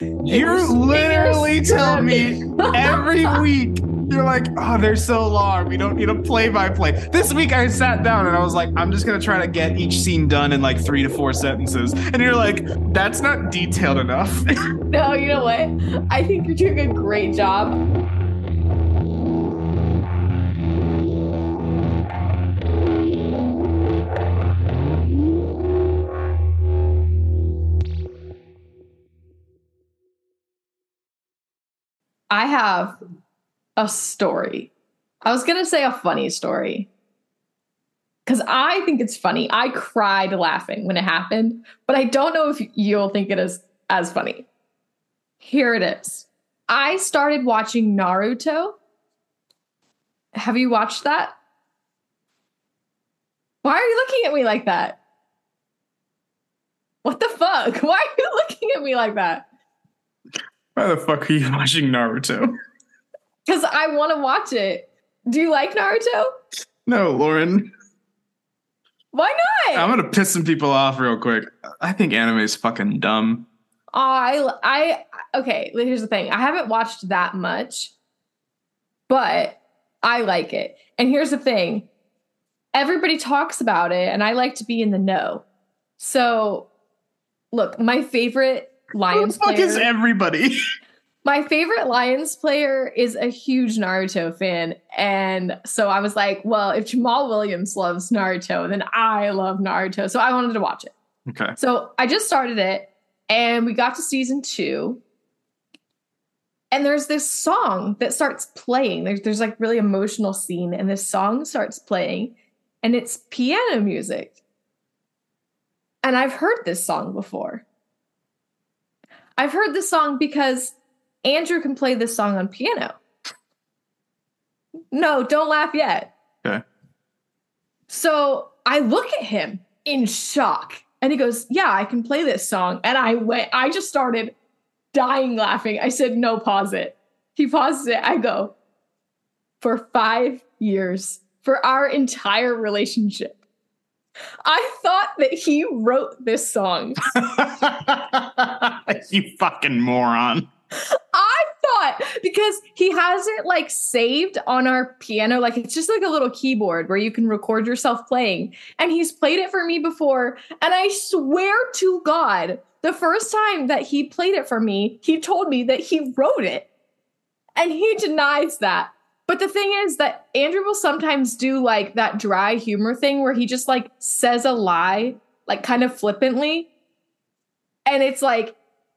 You're literally telling me every week. You're like, oh, they're so long. We don't need a play by play. This week I sat down and I was like, I'm just going to try to get each scene done in like three to four sentences. And you're like, that's not detailed enough. No, you know what? I think you're doing a great job. I have a story. I was going to say a funny story because I think it's funny. I cried laughing when it happened, but I don't know if you'll think it is as funny. Here it is. I started watching Naruto. Have you watched that? Why are you looking at me like that? What the fuck? Why are you looking at me like that? Why the fuck are you watching Naruto? Because I want to watch it. Do you like Naruto? No, Lauren. Why not? I'm gonna piss some people off real quick. I think anime is fucking dumb. I I okay. Here's the thing. I haven't watched that much, but I like it. And here's the thing. Everybody talks about it, and I like to be in the know. So, look, my favorite Lions Who the fuck player. is everybody? My favorite Lions player is a huge Naruto fan. And so I was like, well, if Jamaal Williams loves Naruto, then I love Naruto. So I wanted to watch it. okay. So I just started it and we got to season two. And there's this song that starts playing. There's, there's like really emotional scene, and this song starts playing, and it's piano music. And I've heard this song before. I've heard this song because Andrew can play this song on piano. No, don't laugh yet. Okay. So I look at him in shock and he goes, Yeah, I can play this song. And I went, I just started dying laughing. I said, No, pause it. He pauses it. I go, For five years, for our entire relationship, I thought that he wrote this song. you fucking moron. I thought because he has it like saved on our piano, like it's just like a little keyboard where you can record yourself playing. And he's played it for me before. And I swear to God, the first time that he played it for me, he told me that he wrote it. And he denies that. But the thing is that Andrew will sometimes do like that dry humor thing where he just like says a lie, like kind of flippantly. And it's like,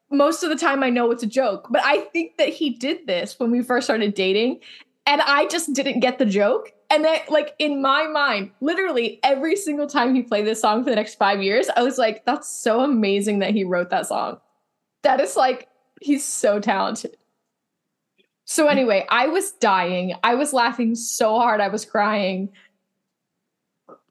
most of the time I know it's a joke, but I think that he did this when we first started dating and I just didn't get the joke. And then like in my mind, literally every single time he played this song for the next 5 years, I was like that's so amazing that he wrote that song. That is like he's so talented. So anyway, I was dying. I was laughing so hard I was crying.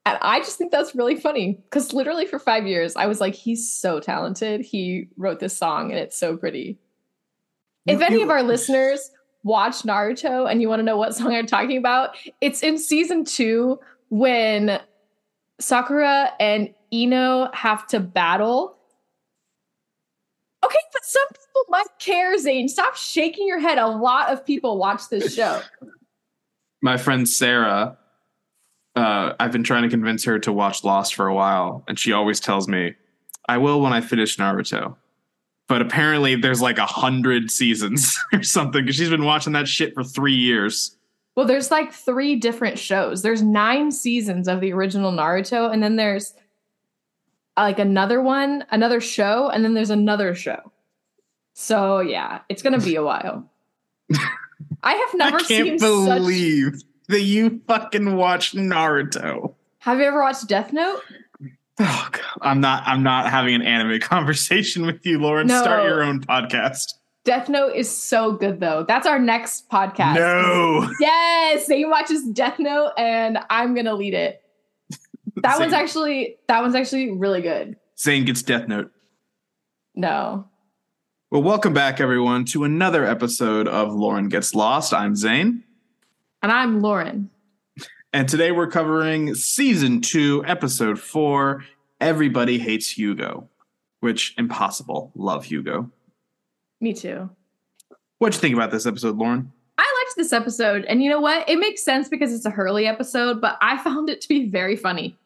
And I just think that's really funny because literally for five years, I was like, he's so talented. He wrote this song and it's so pretty. If any of our listeners watch Naruto and you want to know what song I'm talking about, it's in season two when Sakura and Ino have to battle. Okay, but some people might care, Zane. Stop shaking your head. A lot of people watch this show. My friend Sarah, uh, I've been trying to convince her to watch Lost for a while, and she always tells me, I will when I finish Naruto. But apparently there's like a hundred seasons or something, because she's been watching that shit for three years. Well, there's like three different shows. There's nine seasons of the original Naruto, and then there's like another one, another show, and then there's another show. So yeah, it's gonna be a while. I have never I can't seen such. believe that you fucking watched Naruto. Have you ever watched Death Note? Oh, God. I'm not. I'm not having an anime conversation with you, Lauren. No. Start your own podcast. Death Note is so good though. That's our next podcast. No, Yes, Zane watches Death Note, and I'm gonna lead it. That one's actually that one's actually really good. Zane gets Death Note. No, Well, welcome back, everyone, to another episode of Lauren Gets Lost. I'm Zane, and I'm Lauren. and today we're covering season two, episode four. Everybody hates Hugo, which impossible. Love Hugo. Me too. What'd you think about this episode, Lauren? I liked this episode, and you know what? It makes sense because it's a Hurley episode, but I found it to be very funny.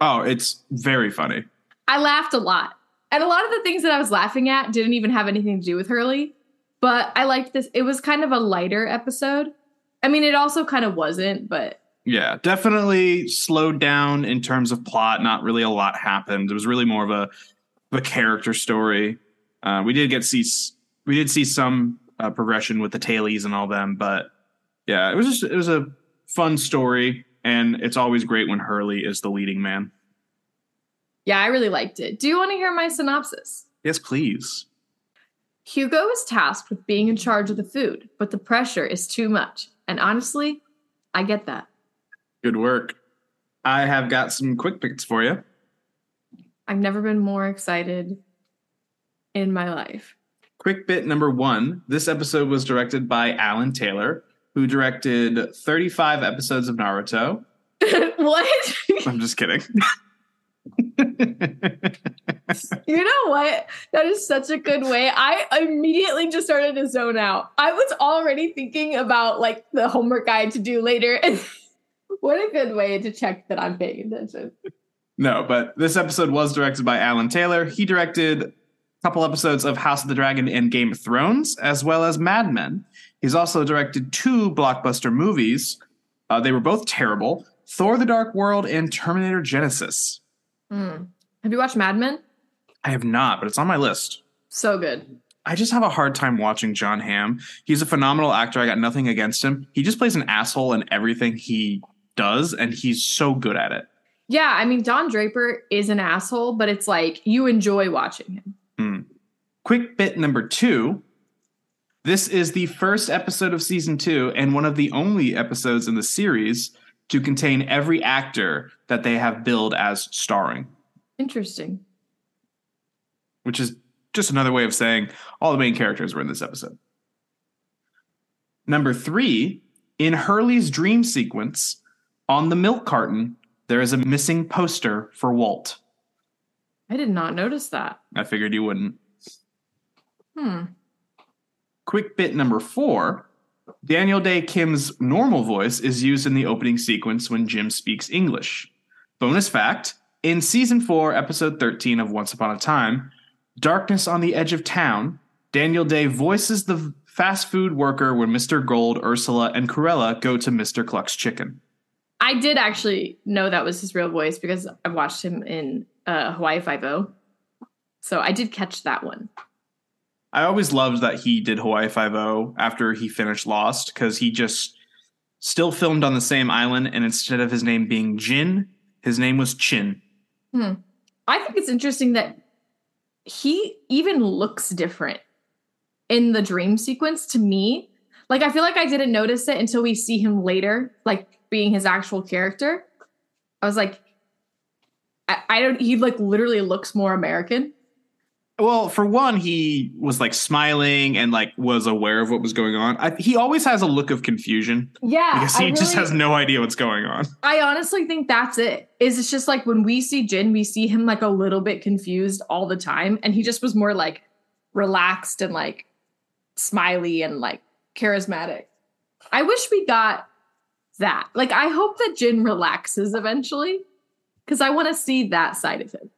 Oh, it's very funny. I laughed a lot. And a lot of the things that I was laughing at didn't even have anything to do with Hurley. But I liked this. It was kind of a lighter episode. I mean, it also kind of wasn't, but Yeah, definitely slowed down in terms of plot. Not really a lot happened. It was really more of a, a character story. Uh, we did get see we did see some uh, progression with the tailies and all them, but yeah, it was just it was a fun story, and it's always great when Hurley is the leading man. yeah, I really liked it. Do you want to hear my synopsis? Yes, please. Hugo is tasked with being in charge of the food, but the pressure is too much. And honestly, I get that. Good work. I have got some quick picks for you. I've never been more excited in my life. Quick bit number one. This episode was directed by Alan Taylor, who directed 35 episodes of Naruto. what? I'm just kidding. you know what? That is such a good way. I immediately just started to zone out. I was already thinking about like the homework I guide to do later. And what a good way to check that I'm paying attention. no, but this episode was directed by Alan Taylor. He directed a couple episodes of House of the Dragon and Game of Thrones, as well as Mad Men. He's also directed two blockbuster movies. Uh, they were both terrible Thor the Dark World and Terminator Genisys. Hmm. Have you watched Mad Men? I have not, but it's on my list. So good. I just have a hard time watching Jon Hamm. He's a phenomenal actor. I got nothing against him. He just plays an asshole in everything he does, and he's so good at it. Yeah, I mean Don Draper is an asshole, but it's like you enjoy watching him. Hmm. Quick bit number two. This is the first episode of season two, and one of the only episodes in the series to contain every actor that they have billed as starring, Interesting. which is just another way of saying all the main characters were in this episode. Number three, in Hurley's dream sequence, on the milk carton, there is a missing poster for Walt. I did not notice that. I figured you wouldn't. Hmm. Quick bit number four Daniel Dae Kim's normal voice is used in the opening sequence when Jim speaks English. Bonus fact in season four, episode 13 of Once Upon a Time, Darkness on the Edge of Town, Daniel Day voices the fast food worker when Mr. Gold, Ursula, and Cruella go to Mr. Cluck's Chicken. I did actually know that was his real voice because I watched him in uh, Hawaii Five O. So I did catch that one. I always loved that he did Hawaii Five O after he finished Lost because he just still filmed on the same island, and instead of his name being Jin, his name was Chin. Hmm. I think it's interesting that he even looks different in the dream sequence to me. Like I feel like I didn't notice it until we see him later, like being his actual character. I was like, I, I don't. He like literally looks more American. Well, for one, he was like smiling and like was aware of what was going on. I, he always has a look of confusion Yeah, because he I just has no idea what's going on. I honestly think that's it. Is it's just like when we see Jin, we see him like a little bit confused all the time, and he just was more like relaxed and like smiley and like charismatic. I wish we got that. Like, I hope that Jin relaxes eventually because I want to see that side of him.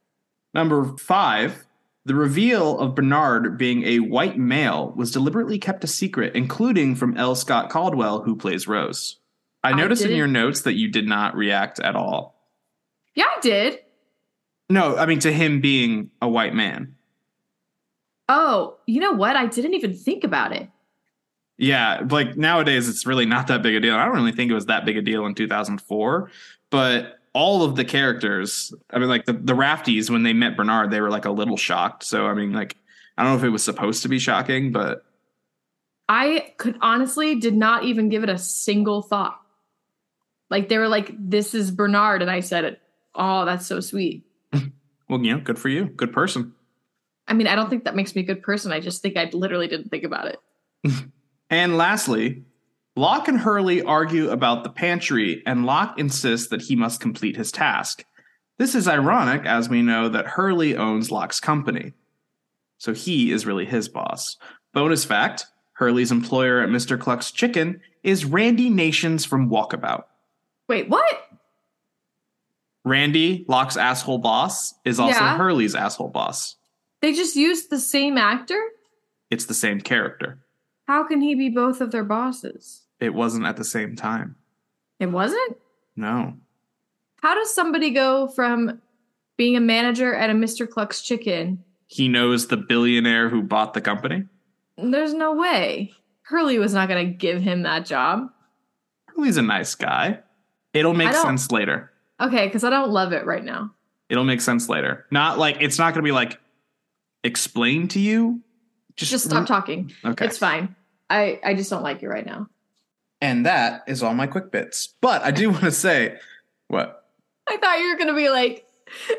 Number five, the reveal of Bernard being a white male was deliberately kept a secret, including from L. Scott Caldwell, who plays Rose. I I noticed in your notes that you did not react at all. Yeah, I did. No, I mean to him being a white man. Oh, you know what? I didn't even think about it. Yeah, like nowadays it's really not that big a deal. I don't really think it was that big a deal in 2004, but all of the characters, I mean like the the Rafties when they met Bernard, they were like a little shocked. So I mean like I don't know if it was supposed to be shocking, but I could honestly did not even give it a single thought. Like they were like, "This is Bernard," and I said it. Oh, that's so sweet. well, you know, good for you. Good person. I mean, I don't think that makes me a good person. I just think I literally didn't think about it. And lastly, Locke and Hurley argue about the pantry, and Locke insists that he must complete his task. This is ironic, as we know that Hurley owns Locke's company. So he is really his boss. Bonus fact Hurley's employer at Mr. Cluck's Chicken is Randy Nations from Walkabout. Wait, what? Randy, Locke's asshole boss, is also Yeah. Hurley's asshole boss. They just used the same actor? It's the same character. How can he be both of their bosses? It wasn't at the same time. It wasn't? No. How does somebody go from being a manager at a Mr. Cluck's Chicken? He knows the billionaire who bought the company. There's no way. Hurley was not going to give him that job. Hurley's a nice guy. It'll make sense later. Okay, because I don't love it right now. It'll make sense later. Not like it's not going to be like explained to you. Just, Just stop talking. Okay. It's fine. I, I just don't like you right now. And that is all my quick bits. But I do want to say what? I thought you were going to be like,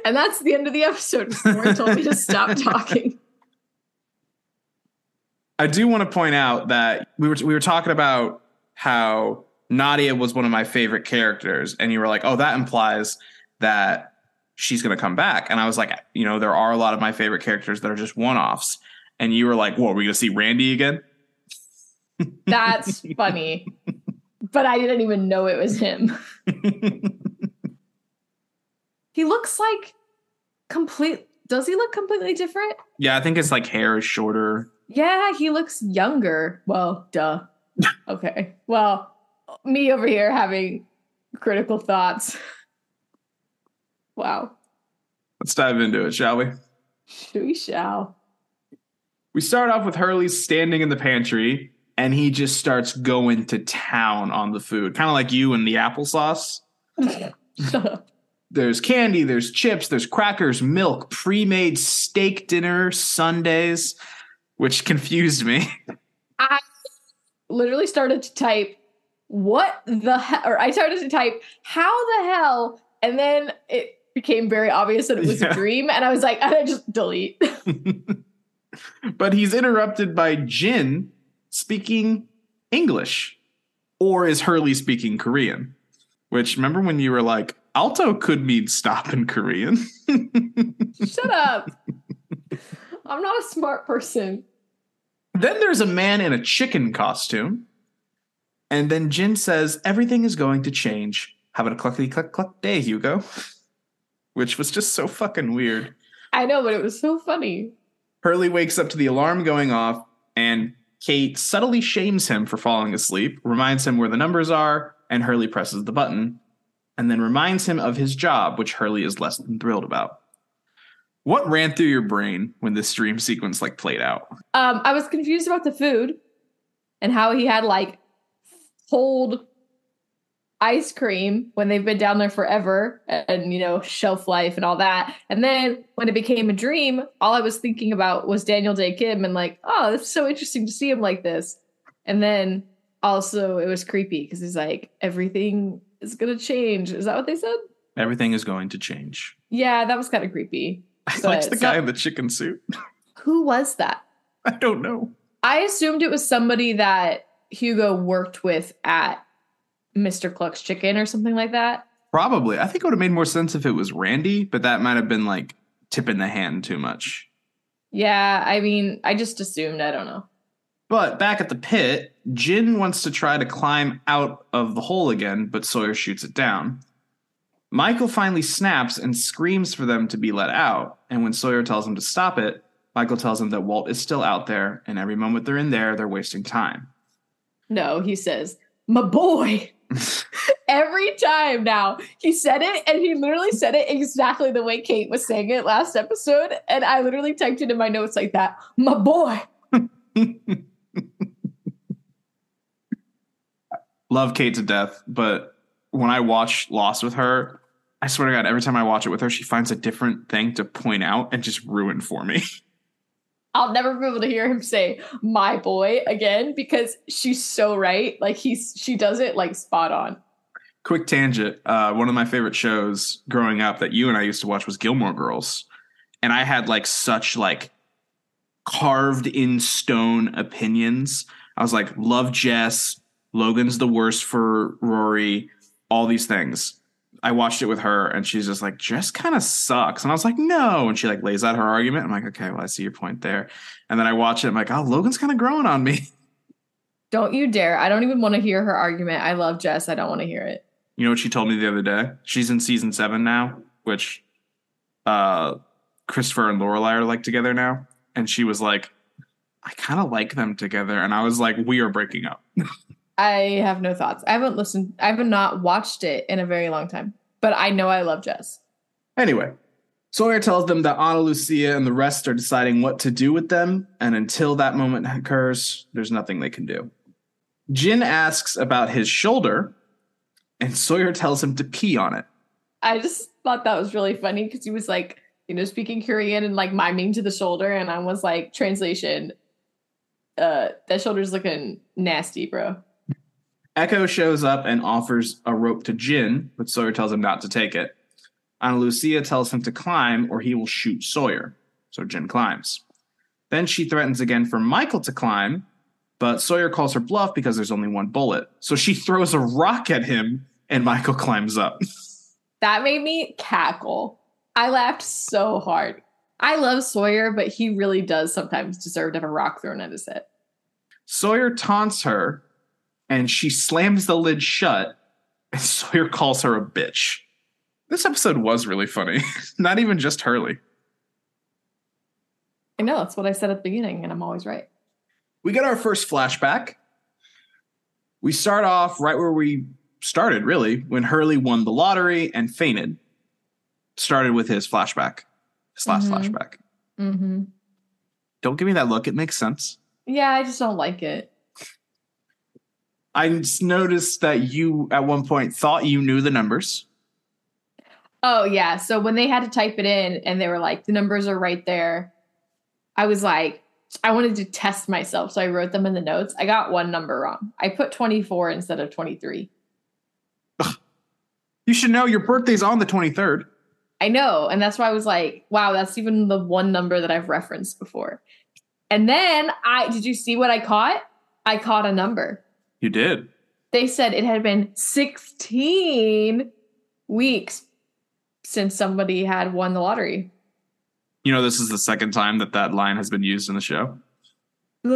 and that's the end of the episode. Before told me to stop talking. I do want to point out that we were we were talking about how Nadia was one of my favorite characters, and you were like, "Oh, that implies that she's going to come back." And I was like, "You know, there are a lot of my favorite characters that are just one-offs." And you were like, "What? Are we going to see Randy again?" That's funny. But I didn't even know it was him. He looks like complete. Does he look completely different? yeah, I think it's like hair is shorter. Yeah, he looks younger. Well, duh. Okay. Well, me over here having critical thoughts. Wow. Let's dive into it, shall we? We shall. We start off with Hurley standing in the pantry, and he just starts going to town on the food, kind of like you and the applesauce. There's candy, there's chips, there's crackers, milk, pre-made steak dinner, sundaes, which confused me. I literally started to type, what the hell? Or I started to type, how the hell? And then it became very obvious that it was Yeah. a dream. And I was like, I just delete. but he's interrupted by Jin speaking English. Or is Hurley speaking Korean? Which remember when you were like, Alto could mean stop in Korean? Shut up. I'm not a smart person. Then there's a man in a chicken costume. And then Jin says, Everything is going to change. Have a cluckety cluck cluck day, Hugo. Which was just so fucking weird. I know, but it was so funny. Hurley wakes up to the alarm going off, and Kate subtly shames him for falling asleep, reminds him where the numbers are, and Hurley presses the button, and then reminds him of his job, which Hurley is less than thrilled about. What ran through your brain when this dream sequence like played out? Um, I was confused about the food and how he had like cold ice cream when they've been down there forever and you know shelf life and all that and then when it became a dream all i was thinking about was daniel dae kim and like oh it's so interesting to see him like this and then also it was creepy because he's like everything is gonna change is that what they said Everything is going to change. yeah that was kind of creepy I liked the guy in the chicken suit. who was that I don't know. I assumed it was somebody that Hugo worked with at Mr. Cluck's Chicken or something like that. Probably. I think it would have made more sense if it was Randy, but that might have been like tipping the hand too much. Yeah, I mean, I just assumed. I don't know. But back at the pit, Jin wants to try to climb out of the hole again, but Sawyer shoots it down. Michael finally snaps and screams for them to be let out, and when Sawyer tells him to stop it, Michael tells him that Walt is still out there, and every moment they're in there, they're wasting time. No, he says, my boy. Every time now, he said it and he literally said it exactly the way Kate was saying it last episode. And I literally typed it in my notes like that, my boy. Love Kate to death, but when I watch Lost with her, I swear to God, every time I watch it with her, she finds a different thing to point out and just ruin for me. I'll never be able to hear him say my boy again because she's so right. Like he's she does it like spot on. Quick tangent. Uh, one of my favorite shows growing up that you and I used to watch was Gilmore Girls, and I had like such like carved in stone opinions. I was like, love Jess. Logan's the worst for Rory. All these things. I watched it with her and she's just like, Jess kind of sucks. And I was like, no. And she like lays out her argument. I'm like, okay, well, I see your point there. And then I watch it. I'm like, oh, Logan's kind of growing on me. Don't you dare. I don't even want to hear her argument. I love Jess. I don't want to hear it. You know what she told me the other day? She's in season seven now, which uh Christopher and Lorelai are like together now. And she was like, I kind of like them together. And I was like, we are breaking up. I have no thoughts. I haven't listened, I have not watched it in a very long time, but I know I love Jess. Anyway, Sawyer tells them that Ana Lucia and the rest are deciding what to do with them. And until that moment occurs, there's nothing they can do. Jin asks about his shoulder, and Sawyer tells him to pee on it. I just thought that was really funny because he was like, you know, speaking Korean and like miming to the shoulder. And I was like, translation, uh, that shoulder's looking nasty, bro. Eko shows up and offers a rope to Jin, but Sawyer tells him not to take it. Ana Lucia tells him to climb or he will shoot Sawyer. So Jin climbs. Then she threatens again for Michael to climb, but Sawyer calls her bluff because there's only one bullet. So she throws a rock at him and Michael climbs up. That made me cackle. I laughed so hard. I love Sawyer, but he really does sometimes deserve to have a rock thrown at his head. Sawyer taunts her and she slams the lid shut and Sawyer calls her a bitch. This episode was really funny. Not even just Hurley. I know, that's what I said at the beginning, and I'm always right. We get our first flashback. We start off right where we started, really, when Hurley won the lottery and fainted. Started with his flashback, his last Mhm. flashback. Mm-hmm. Don't give me that look. It makes sense. Yeah, I just don't like it. I just noticed that you, at one point, thought you knew the numbers. Oh yeah. So when they had to type it in and they were like, the numbers are right there, I was like, I wanted to test myself. So I wrote them in the notes. I got one number wrong. I put 24 instead of 23. You should know your birthday's on the 23rd. I know. And that's why I was like, wow, that's even the one number that I've referenced before. And then I did you see what I caught? I caught a number. You did. They said it had been 16 weeks since somebody had won the lottery. You know, this is the second time that that line has been used in the show. Okay,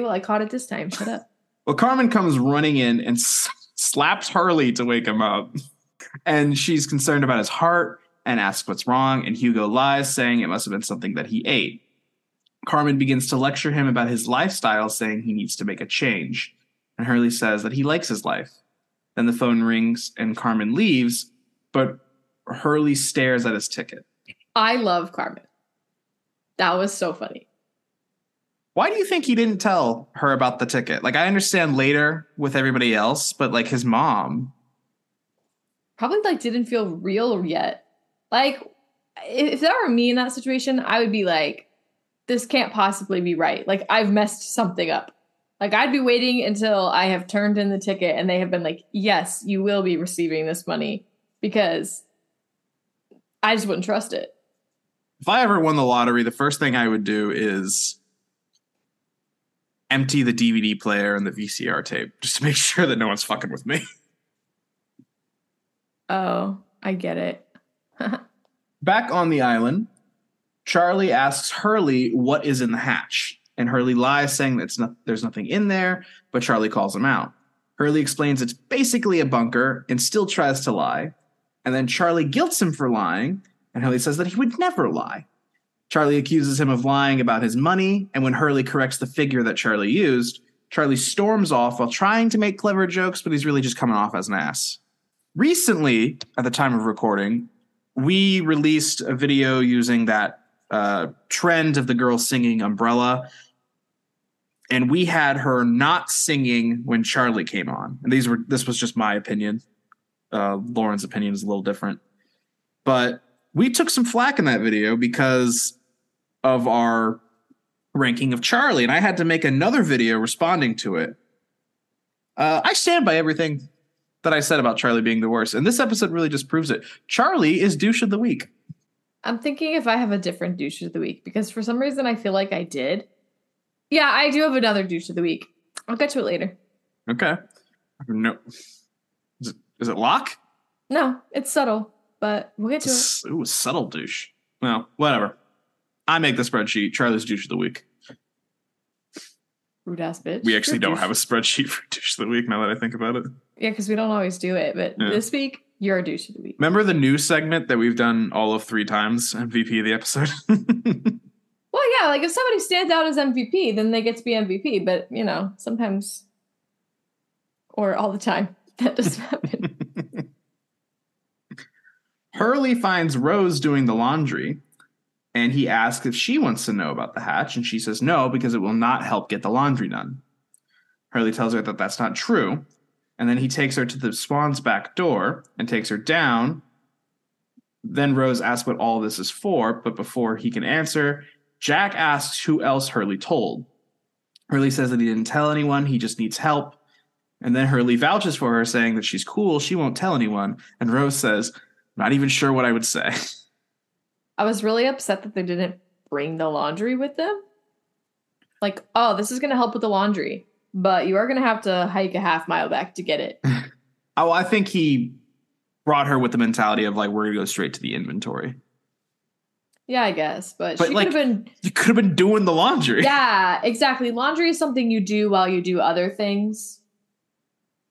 well, I caught it this time. Shut up. Well, Carmen comes running in and s- slaps Hurley to wake him up. And she's concerned about his heart and asks what's wrong. And Hugo lies, saying it must have been something that he ate. Carmen begins to lecture him about his lifestyle, saying he needs to make a change. And Hurley says that he likes his life. Then the phone rings and Carmen leaves, but Hurley stares at his ticket. I love Carmen. That was so funny. Why do you think he didn't tell her about the ticket? Like, I understand later with everybody else, but like his mom, Probably like didn't feel real yet. Like if that were me in that situation, I would be like, this can't possibly be right. Like I've messed something up. Like I'd be waiting until I have turned in the ticket and they have been like, yes, you will be receiving this money because I just wouldn't trust it. if I ever won the lottery, the first thing I would do is empty the DVD player and the VCR tape just to make sure that no one's fucking with me. Oh, I get it. Back on the island, Charlie asks Hurley what is in the hatch, and Hurley lies, saying that not, there's nothing in there, but Charlie calls him out. Hurley explains it's basically a bunker and still tries to lie, and then Charlie guilts him for lying, and Hurley says that he would never lie. Charlie accuses him of lying about his money, and when Hurley corrects the figure that Charlie used, Charlie storms off while trying to make clever jokes, but he's really just coming off as an ass. Recently, at the time of recording, we released a video using that uh, trend of the girl singing Umbrella, and we had her not singing when Charlie came on. And these were this was just my opinion. Uh, Lauren's opinion is a little different, but we took some flack in that video because of our ranking of Charlie, and I had to make another video responding to it. Uh, I stand by everything that I said about Charlie being the worst, and this episode really just proves it. Charlie is douche of the week. I'm thinking if I have a different douche of the week because for some reason I feel like I did. Yeah, I do have another douche of the week. I'll get to it later. Okay. No. Is, Is it Locke? No, it's subtle, but we'll get to it. It's, ooh, subtle douche. Well, whatever. I make the spreadsheet. Charlie's douche of the week. Rude ass bitch. We actually You're don't douche. have a spreadsheet for douche of the week. Now that I think about it. Yeah, because we don't always do it. But Yeah. this week, you're a douche of the week. Remember the news segment that we've done all of three times? MVP of the episode. Well, yeah, like if somebody stands out as MVP, then they get to be MVP. But you know, sometimes or all the time, that doesn't happen. Hurley finds Rose doing the laundry, and he asks if she wants to know about the hatch, and she says no because it will not help get the laundry done. Hurley tells her that that's not true, and then he takes her to the Swan's back door and takes her down. Then Rose asks what all this is for, but before he can answer, Jack asks who else Hurley told. Hurley says that he didn't tell anyone, he just needs help. And then Hurley vouches for her, saying that she's cool, she won't tell anyone. And Rose says, not even sure what I would say. I was really upset that they didn't bring the laundry with them. Like, oh, this is going to help with the laundry, but you are going to have to hike a half mile back to get it. Oh, I think he brought her with the mentality of like we're gonna go straight to the inventory. Yeah, I guess, but, But, she like- could have been. You could have been doing the laundry. Yeah, exactly. Laundry is something you do while you do other things.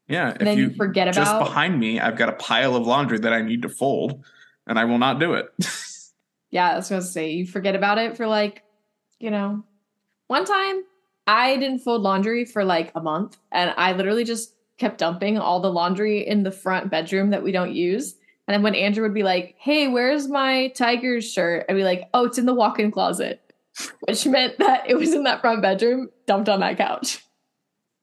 Yeah. If then you, you forget about. just behind me, I've got a pile of laundry that I need to fold, and I will not do it. Yeah, I was gonna say you forget about it for like, you know, one time I didn't fold laundry for like a month, and I literally just kept dumping all the laundry in the front bedroom that we don't use. And then when Andrew would be like, "Hey, where's my Tigers shirt?" I'd be like, "Oh, it's in the walk-in closet," which meant that it was in that front bedroom, dumped on that couch.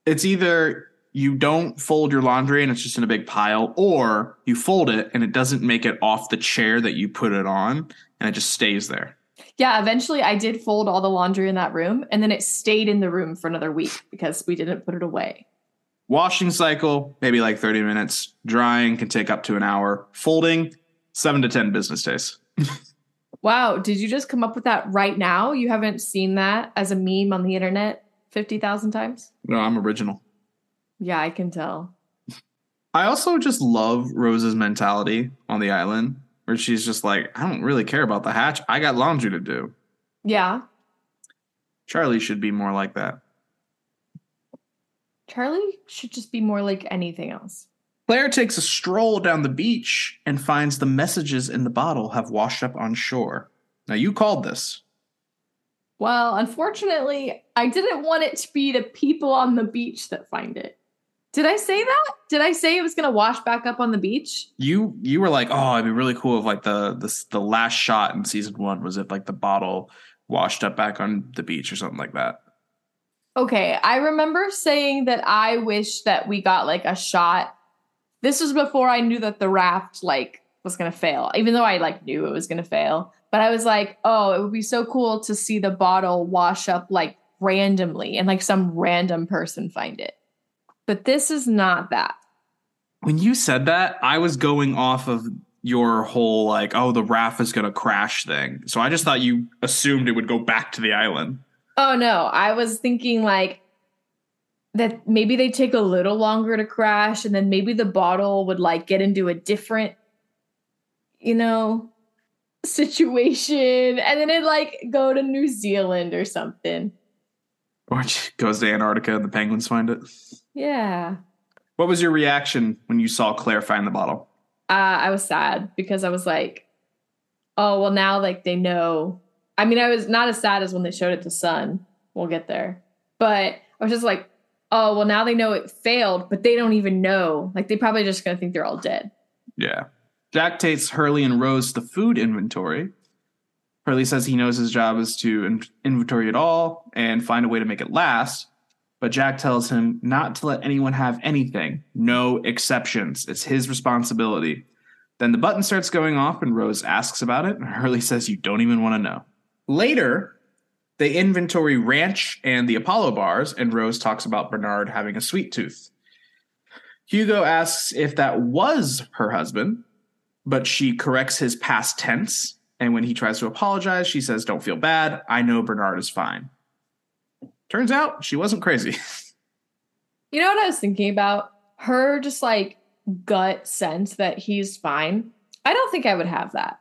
it's either you don't fold your laundry and it's just in a big pile, or you fold it and it doesn't make it off the chair that you put it on, and it just stays there. Yeah, eventually I did fold all the laundry in that room, and then it stayed in the room for another week because we didn't put it away. Washing cycle, maybe like 30 minutes. Drying can take up to an hour. Folding, seven to 10 business days. Wow, did you just come up with that right now? You haven't seen that as a meme on the internet 50,000 times? No, I'm original. Yeah, I can tell. I also just love Rose's mentality on the island, where she's just like, I don't really care about the hatch. I got laundry to do. Yeah, Charlie should be more like that. Charlie should just be more like anything else. Claire takes a stroll down the beach and finds the messages in the bottle have washed up on shore. Now, you called this. Well, unfortunately, I didn't want it to be the people on the beach that find it. Did I say that? Did I say it was going to wash back up on the beach? You you were like, oh, it'd be really cool if like the the the last shot in season one was if like the bottle washed up back on the beach or something like that. Okay, I remember saying that I wish that we got like a shot. This was before I knew that the raft like was going to fail. Even though I like knew it was going to fail, but I was like, "Oh, it would be so cool to see the bottle wash up like randomly and like some random person find it." But this is not that. When you said that, I was going off of your whole like, oh, the raft is gonna crash thing. So I just thought you assumed it would go back to the island. Oh no, I was thinking like that maybe they take a little longer to crash and then maybe the bottle would like get into a different you know situation and then it like go to New Zealand or something. Or it goes to Antarctica and the penguins find it. Yeah. What was your reaction when you saw Claire find the bottle? Uh, I was sad because I was like, oh well now like they know. I mean I was not as sad as when they showed it to Sun. We'll get there. But I was just like, oh well now they know it failed, but they don't even know. Like they probably just gonna think they're all dead. Yeah. Jack takes Hurley and Rose to the food inventory. Hurley says he knows his job is to in- inventory it all and find a way to make it last. But Jack tells him not to let anyone have anything, no exceptions. It's his responsibility. Then the button starts going off and Rose asks about it. And Hurley says, You don't even want to know. Later, they inventory Ranch and the Apollo bars, and Rose talks about Bernard having a sweet tooth. Hugo asks if that was her husband, but she corrects his past tense. And when he tries to apologize, she says, Don't feel bad. I know Bernard is fine. Turns out she wasn't crazy. You know what I was thinking about? Her just like gut sense that he's fine, I don't think I would have that.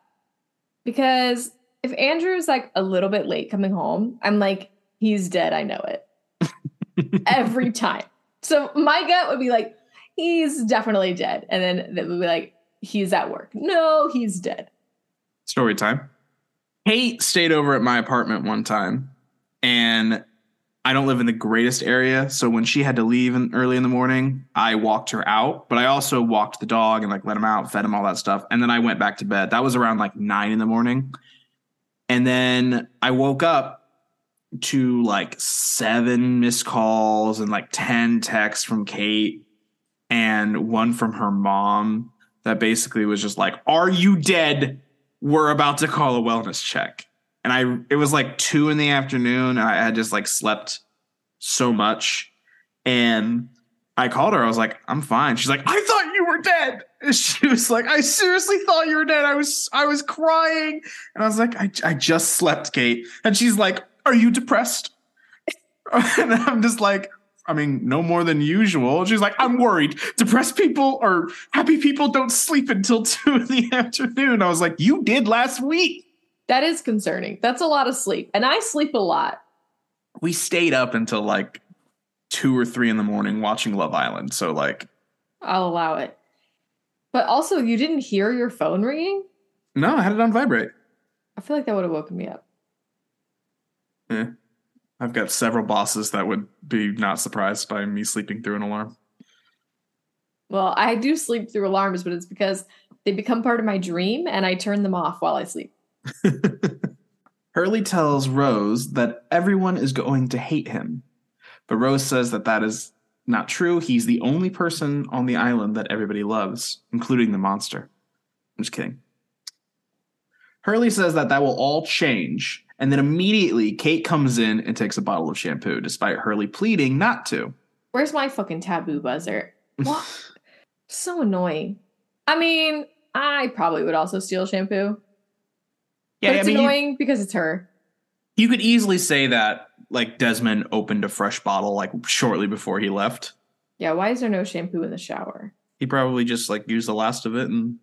Because if Andrew's like a little bit late coming home, I'm like, he's dead. I know it every time. So my gut would be like, he's definitely dead. And then it would be like, he's at work. No, he's dead. Story time. Kate stayed over at my apartment one time, and I don't live in the greatest area. So when she had to leave in, early in the morning, I walked her out, but I also walked the dog and like let him out, fed him all that stuff. And then I went back to bed. That was around like nine in the morning. And then I woke up to like seven missed calls and like 10 texts from Kate and one from her mom that basically was just like, Are you dead? We're about to call a wellness check. And I, it was like two in the afternoon. I had just like slept so much. And I called her. I was like, I'm fine. She's like, I thought you were dead. She was like, I seriously thought you were dead. I was, I was crying. And I was like, I, I just slept, Kate. And she's like, Are you depressed? and I'm just like, I mean, no more than usual. She's like, I'm worried. Depressed people or happy people don't sleep until two in the afternoon. I was like, You did last week. That is concerning. That's a lot of sleep. And I sleep a lot. We stayed up until like two or three in the morning watching Love Island. So, like, I'll allow it. But also, you didn't hear your phone ringing? no, I had it on vibrate. I feel like that would have woken me up. Eh. I've got several bosses that would be not surprised by me sleeping through an alarm. Well, I do sleep through alarms, but it's because they become part of my dream and I turn them off while I sleep. Hurley tells Rose that everyone is going to hate him. But Rose says that that is not true. He's the only person on the island that everybody loves, including the monster. I'm just kidding. Hurley says that that will all change. And then immediately, Kate comes in and takes a bottle of shampoo, despite Hurley pleading not to. Where's my fucking taboo buzzer? What? so annoying. I mean, I probably would also steal shampoo. Yeah, but it's I mean, you- annoying because it's her. You could easily say that like Desmond opened a fresh bottle like shortly before he left. Yeah, why is there no shampoo in the shower? He probably just like used the last of it and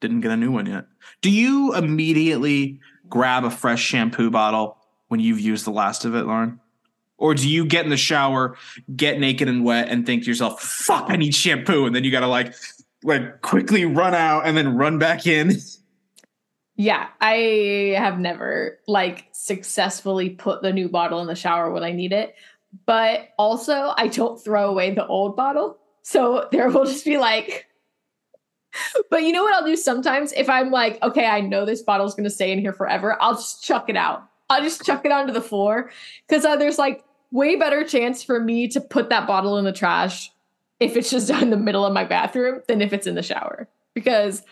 didn't get a new one yet. Do you immediately grab a fresh shampoo bottle when you've used the last of it, Lauren? Or do you get in the shower, get naked and wet, and think to yourself, "Fuck, I need shampoo," and then you gotta like, like quickly run out and then run back in? Yeah, I have never like successfully put the new bottle in the shower when I need it. But also, I don't throw away the old bottle. So there will just be like, but you know what I'll do sometimes? If I'm like, okay, I know this bottle's going to stay in here forever, I'll just chuck it out. I'll just chuck it onto the floor because uh, there's like way better chance for me to put that bottle in the trash if it's just in the middle of my bathroom than if it's in the shower. Because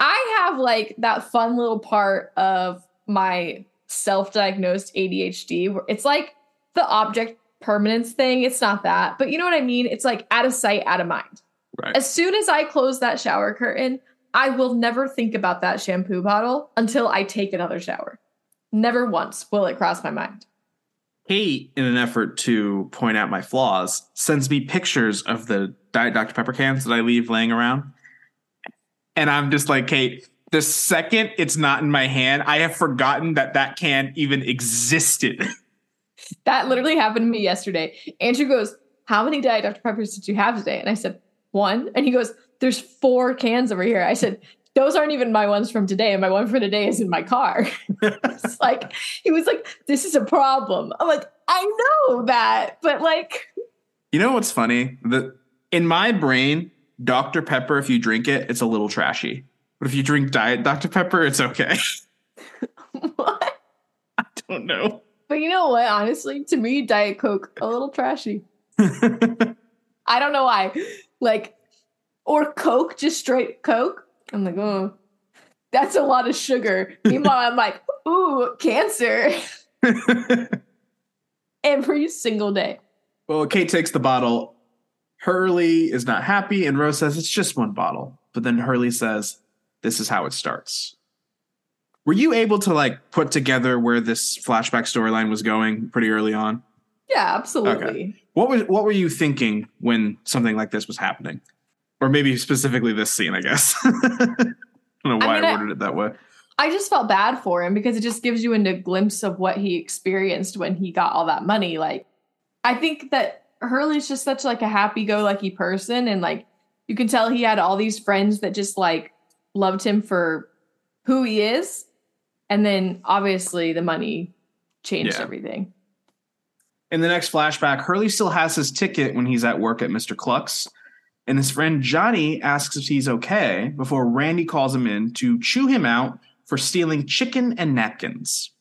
I have like that fun little part of my self diagnosed ADHD where it's like the object permanence thing. It's not that, but you know what I mean? It's like out of sight, out of mind. Right. As soon as I close that shower curtain, I will never think about that shampoo bottle until I take another shower. Never once will it cross my mind. Kate, in an effort to point out my flaws, sends me pictures of the Diet Dr. Pepper cans that I leave laying around. And I'm just like, Kate, the second it's not in my hand, I have forgotten that that can even existed. That literally happened to me yesterday. Andrew goes, How many Diet Dr. Peppers did you have today? And I said, One. And he goes, There's four cans over here. I said, Those aren't even my ones from today. And my one for today is in my car. it's like, he was like, This is a problem. I'm like, I know that. But like, You know what's funny? The in my brain, Dr. Pepper, if you drink it, it's a little trashy. But if you drink Diet Dr. Pepper, it's okay. what? I don't know. But you know what? Honestly, to me, Diet Coke, a little trashy. I don't know why. Like, or Coke, just straight Coke. I'm like, oh, that's a lot of sugar. Meanwhile, I'm like, ooh, cancer every single day. well, Kate takes the bottle. Hurley is not happy, and Rose says it's just one bottle. But then Hurley says, This is how it starts. Were you able to like put together where this flashback storyline was going pretty early on? Yeah, absolutely. What was what were you thinking when something like this was happening? or maybe specifically this scene. I guess. I don't know why I, mean, I I- it that way. I just felt bad for him because it just gives you a glimpse of what he experienced when he got all that money. Like, I think that Hurley's just such like a happy-go-lucky person, and like you can tell he had all these friends that just like loved him for who he is, and then obviously the money changed Yeah. everything. In the next flashback, Hurley still has his ticket when he's at work at Mr. Cluck's, and his friend Johnny asks if he's okay before Randy calls him in to chew him out for stealing chicken and napkins.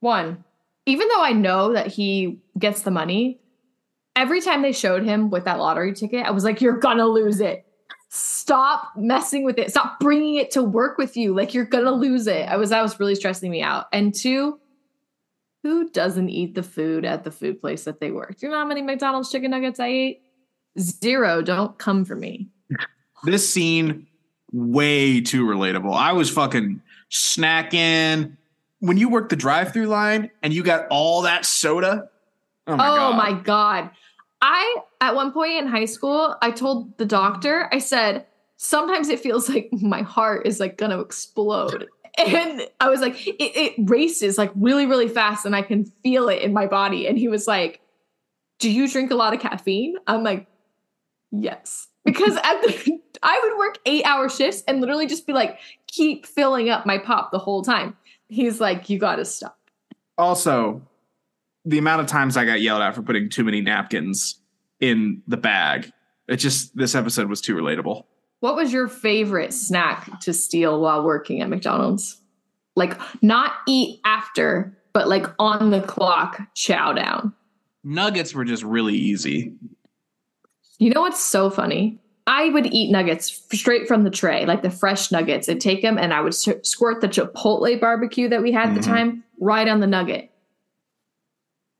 One, even though I know that he gets the money, every time they showed him with that lottery ticket, I was like, you're gonna lose it. Stop messing with it. Stop bringing it to work with you. Like you're gonna lose it. I was that was really stressing me out. And two, who doesn't eat the food at the food place that they work? Do you know how many McDonald's chicken nuggets I ate? Zero. Don't come for me. This scene, way too relatable. I was fucking snacking. When you work the drive through line and you got all that soda. Oh my oh God. my god. I at one point in high school, I told the doctor, I said, sometimes it feels like my heart is like gonna explode. And I was like, it, it races like really, really fast, and I can feel it in my body. And he was like, Do you drink a lot of caffeine? I'm like, Yes. Because at the I would work eight hour shifts and literally just be like, keep filling up my pop the whole time. He's like, You gotta stop. Also, the amount of times I got yelled at for putting too many napkins in the bag. It just this episode was too relatable. What was your favorite snack to steal while working at McDonald's? Like not eat after, but like on the clock chow down. Nuggets were just really easy. You know what's so funny? I would eat nuggets straight from the tray, like the fresh nuggets. I'd take them and I would squirt the Chipotle barbecue that we had at Mhm. the time right on the nugget.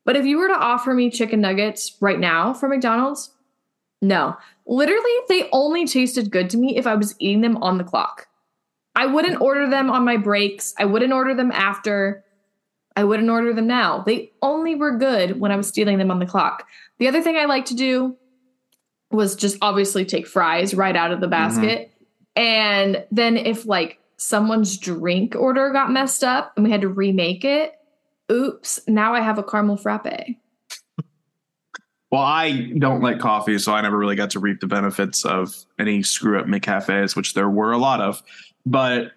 But if you were to offer me chicken nuggets right now from McDonald's, no. Literally, they only tasted good to me if I was eating them on the clock. I wouldn't order them on my breaks. I wouldn't order them after. I wouldn't order them now. They only were good when I was stealing them on the clock. The other thing I like to do was just obviously take fries right out of the mm-hmm. basket. And then if like someone's drink order got messed up and we had to remake it, oops, now I have a caramel frappe. Well, I don't like coffee, so I never really got to reap the benefits of any screw up McCafes, which there were a lot of. But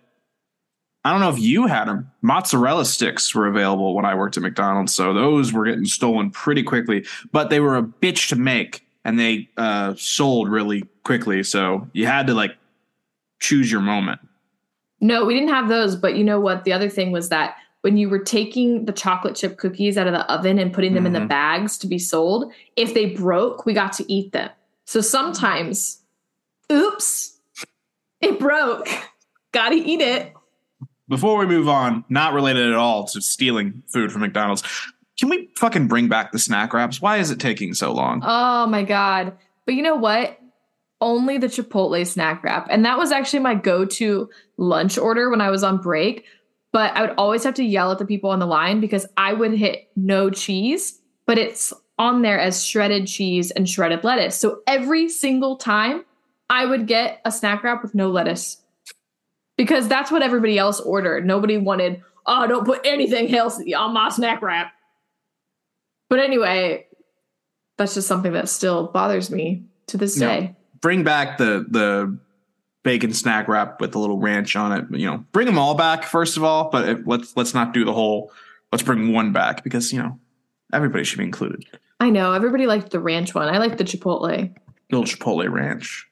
I don't know if you had them. Mozzarella sticks were available when I worked at McDonald's, so those were getting stolen pretty quickly. But they were a bitch to make, and they uh, sold really quickly. So you had to like choose your moment. No, we didn't have those, but you know what? The other thing was that when you were taking the chocolate chip cookies out of the oven and putting them in the Mhm. bags to be sold, if they broke, we got to eat them. So sometimes, oops, it broke. Gotta eat it. Before we move on, not related at all to stealing food from McDonald's. Can we fucking bring back the snack wraps? Why is it taking so long? Oh my God. But you know what? Only the Chipotle snack wrap. And that was actually my go to lunch order when I was on break. But I would always have to yell at the people on the line because I would hit no cheese, but it's on there as shredded cheese and shredded lettuce. So every single time I would get a snack wrap with no lettuce because that's what everybody else ordered. Nobody wanted, oh, don't put anything healthy on my snack wrap. But anyway, that's just something that still bothers me to this Yeah. day. bring back the the bacon snack wrap with a little ranch on it. You know, bring them all back first of all, but if, let's let's not do the whole. Let's bring one back because you know everybody should be included. I know everybody liked the ranch one. I like the Chipotle. Little Chipotle ranch.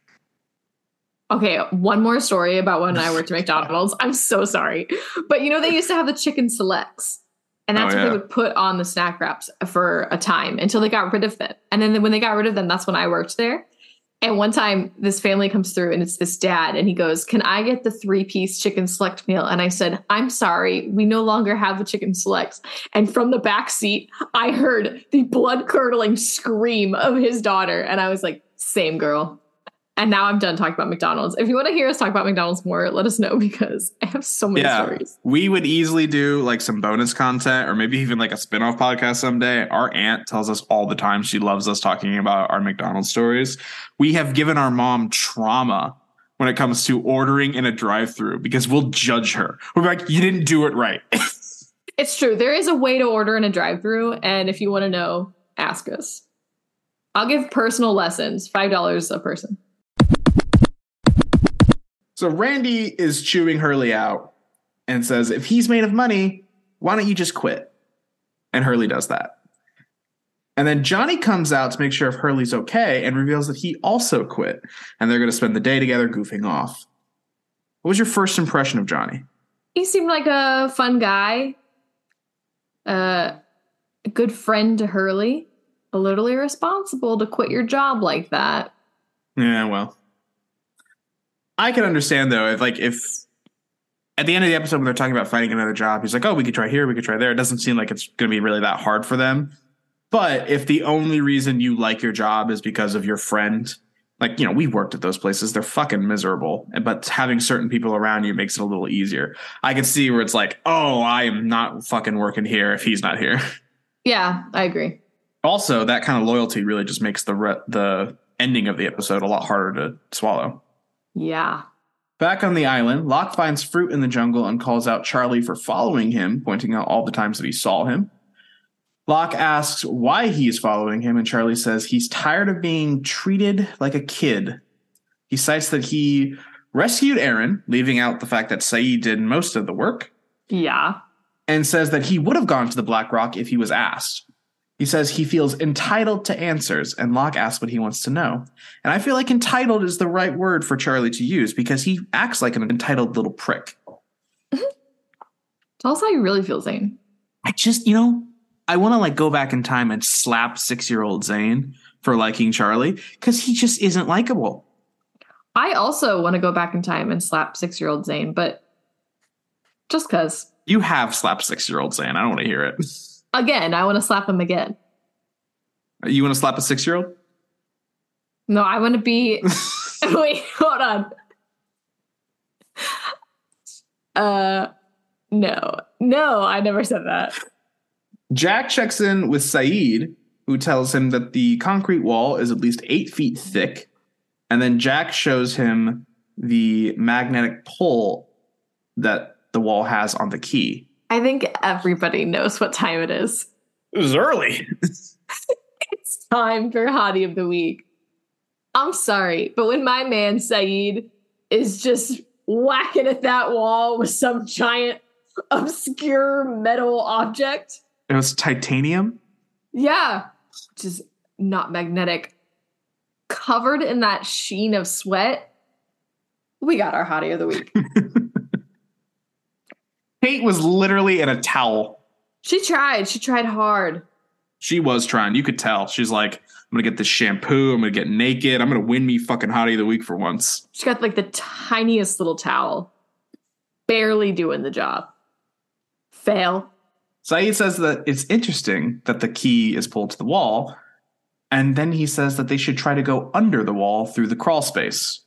Okay, one more story about when I worked at McDonald's. I'm so sorry. But you know, they used to have the chicken selects. And that's Oh, what they would put on the snack wraps for a time until they got rid of them. And then when they got rid of them, that's when I worked there. And one time this family comes through and it's this dad and he goes, Can I get the three piece chicken select meal? And I said, I'm sorry, we no longer have the chicken selects. And from the back seat, I heard the blood curdling scream of his daughter. And I was like, Same girl. And now I'm done talking about McDonald's. If you want to hear us talk about McDonald's more, let us know because I have so many Yeah. stories. We would easily do like some bonus content or maybe even like a spin-off podcast someday. Our aunt tells us all the time she loves us talking about our McDonald's stories. We have given our mom trauma when it comes to ordering in a drive-through because we'll judge her. We're like, you didn't do it right. It's true. There is a way to order in a drive-through, and if you want to know, ask us. I'll give personal lessons, five dollars a person. So Randy is chewing Hurley out and says, if he's made of money, why don't you just quit? And Hurley does that. And then Johnny comes out to make sure if Hurley's okay and reveals that he also quit. And they're going to spend the day together goofing off. What was your first impression of Johnny? He seemed like a fun guy, uh, a good friend to Hurley. A little irresponsible to quit your job like that. Yeah, well. I can understand though, if like if at the end of the episode when they're talking about finding another job, he's like, Oh, we could try here, we could try there. It doesn't seem like it's gonna be really that hard for them. But if the only reason you like your job is because of your friend, like, you know, we've worked at those places, they're fucking miserable. But having certain people around you makes it a little easier. I can see where it's like, oh, I am not fucking working here if he's not here. Yeah, I agree. Also, that kind of loyalty really just makes the re- the ending of the episode a lot harder to swallow. Yeah. Back on the island, Locke finds fruit in the jungle and calls out Charlie for following him, pointing out all the times that he saw him. Locke asks why he is following him, and Charlie says he's tired of being treated like a kid. He cites that he rescued Aaron, leaving out the fact that Sayid did most of the work, Yeah. and says that he would have gone to the Black Rock if he was asked. He says he feels entitled to answers, and Locke asks what he wants to know. And I feel like entitled is the right word for Charlie to use because he acts like an entitled little prick. Tell us how you really feel, Zane. I just, you know, I want to like go back in time and slap six year old Zane for liking Charlie because he just isn't likable. I also want to go back in time and slap six year old Zane, but just because. You have slapped six year old Zane. I don't want to hear it. Again, I want to slap him again. You want to slap a six year old? No, I want to be. Wait, hold on. Uh, no, no, I never said that. Jack checks in with Sayid, who tells him that the concrete wall is at least eight feet thick. And then Jack shows him the magnetic pull that the wall has on the key. I think everybody knows what time it is. It was early. It's time for Hottie of the Week. I'm sorry, but when my man Sayid is just whacking at that wall with some giant obscure metal object, It was titanium. yeah, just not magnetic, covered in that sheen of sweat, we got our Hottie of the Week. Kate was literally in a towel. she tried, she tried hard. She was trying. You could tell. She's like, I'm gonna get this shampoo. I'm gonna get naked. I'm gonna win me fucking hottie of the week for once. She got like the tiniest little towel, barely doing the job. Fail. Sayid says that it's interesting that the key is pulled to the wall, and then he says that they should try to go under the wall through the crawl space.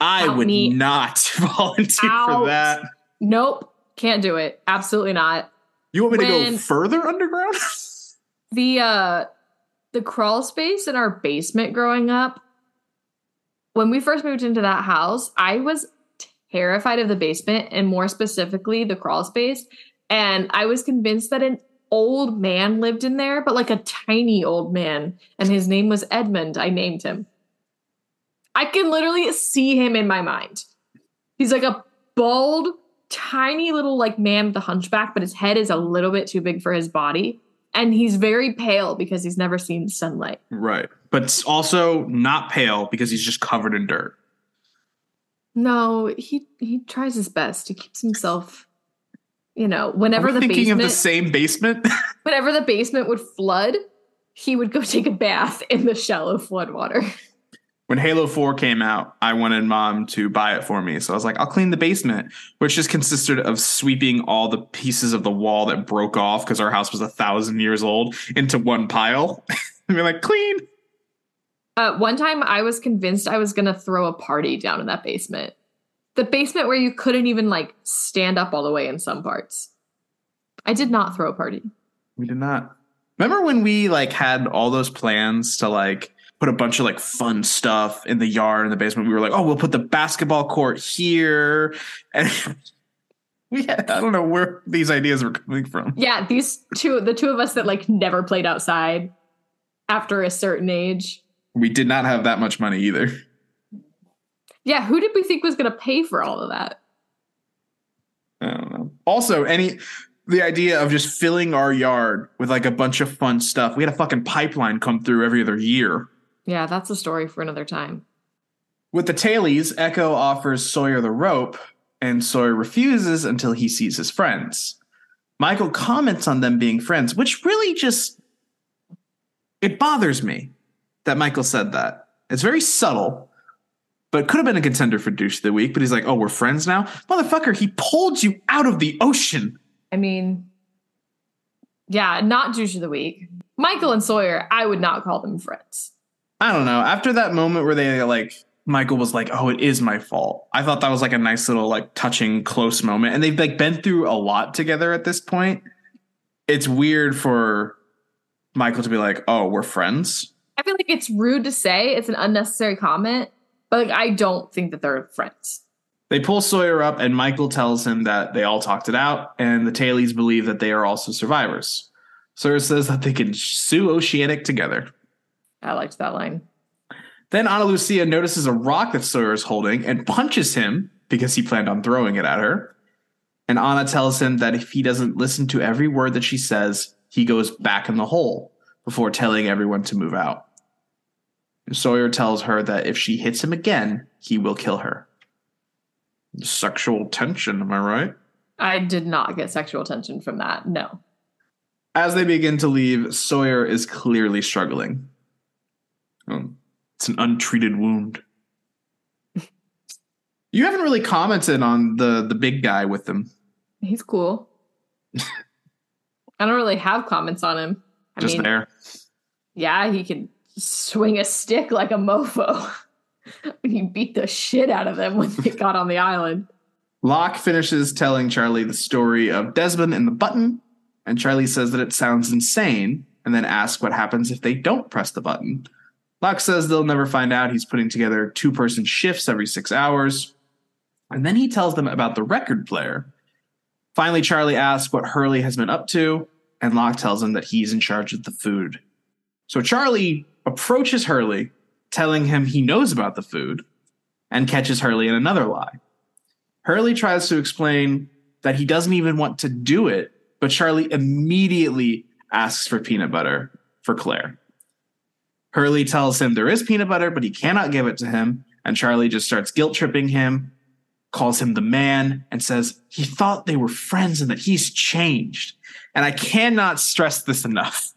I Help would me not volunteer for that. Nope, can't do it. Absolutely not. You want me to go further underground? The uh the crawl space in our basement growing up, when we first moved into that house, I was terrified of the basement and more specifically the crawl space. And I was convinced that an old man lived in there, but like a tiny old man. And his name was Edmund. I named him. I can literally see him in my mind. He's like a bald, tiny little like man with a hunchback, but his head is a little bit too big for his body. And he's very pale because he's never seen sunlight. right. But also not pale because he's just covered in dirt. No, he he tries his best. He keeps himself, you know, whenever the thinking basement of the same basement? whenever the basement would flood, he would go take a bath in the shallow flood water. when Halo 4 came out, I wanted mom to buy it for me. So I was like, I'll clean the basement, which just consisted of sweeping all the pieces of the wall that broke off because our house was a thousand years old into one pile. and be like, clean. Uh, one time I was convinced I was going to throw a party down in that basement. The basement where you couldn't even like stand up all the way in some parts. I did not throw a party. We did not. Remember when we like had all those plans to like put a bunch of like fun stuff in the yard in the basement? We were like, oh, we'll put the basketball court here. And we had, I don't know where these ideas were coming from. Yeah, these two, the two of us that like never played outside after a certain age. We did not have that much money either. Yeah, who did we think was going to pay for all of that? I don't know. Also, any the idea of just filling our yard with like a bunch of fun stuff. We had a fucking pipeline come through every other year. Yeah, that's a story for another time. With the tailies, Eko offers Sawyer the rope, and Sawyer refuses until he sees his friends. Michael comments on them being friends, which really just it bothers me that Michael said that. It's very subtle, but could have been a contender for douche of the week. But he's like, "Oh, we're friends now, motherfucker." He pulled you out of the ocean. I mean, yeah, not douche of the week. Michael and Sawyer, I would not call them friends. I don't know. After that moment where they like Michael was like, "Oh, it is my fault." I thought that was like a nice little like touching close moment, and they've like been through a lot together at this point. It's weird for Michael to be like, "Oh, we're friends." I feel like it's rude to say. It's an unnecessary comment, but like I don't think that they're friends. They pull Sawyer up, and Michael tells him that they all talked it out, and the tailies believe that they are also survivors. Sawyer says that they can sue Oceanic together. I liked that line. Then Ana Lucia notices a rock that Sawyer is holding and punches him because he planned on throwing it at her. And Ana tells him that if he doesn't listen to every word that she says, he goes back in the hole before telling everyone to move out. And Sawyer tells her that if she hits him again, he will kill her. Sexual tension, am I right? I did not get sexual tension from that. No. As they begin to leave, Sawyer is clearly struggling. Um, it's an untreated wound. you haven't really commented on the the big guy with them. He's cool. I don't really have comments on him. I Just mean, there. yeah, he can swing a stick like a mofo. he beat the shit out of them when they got on the island. Locke finishes telling Charlie the story of Desmond and the button, and Charlie says that it sounds insane, and then asks what happens if they don't press the button. Locke says they'll never find out he's putting together two person shifts every six hours. And then he tells them about the record player. Finally, Charlie asks what Hurley has been up to, and Locke tells him that he's in charge of the food. So Charlie approaches Hurley, telling him he knows about the food, and catches Hurley in another lie. Hurley tries to explain that he doesn't even want to do it, but Charlie immediately asks for peanut butter for Claire. Hurley tells him there is peanut butter, but he cannot give it to him, and Charlie just starts guilt tripping him, calls him the man, and says he thought they were friends and that he's changed. And I cannot stress this enough.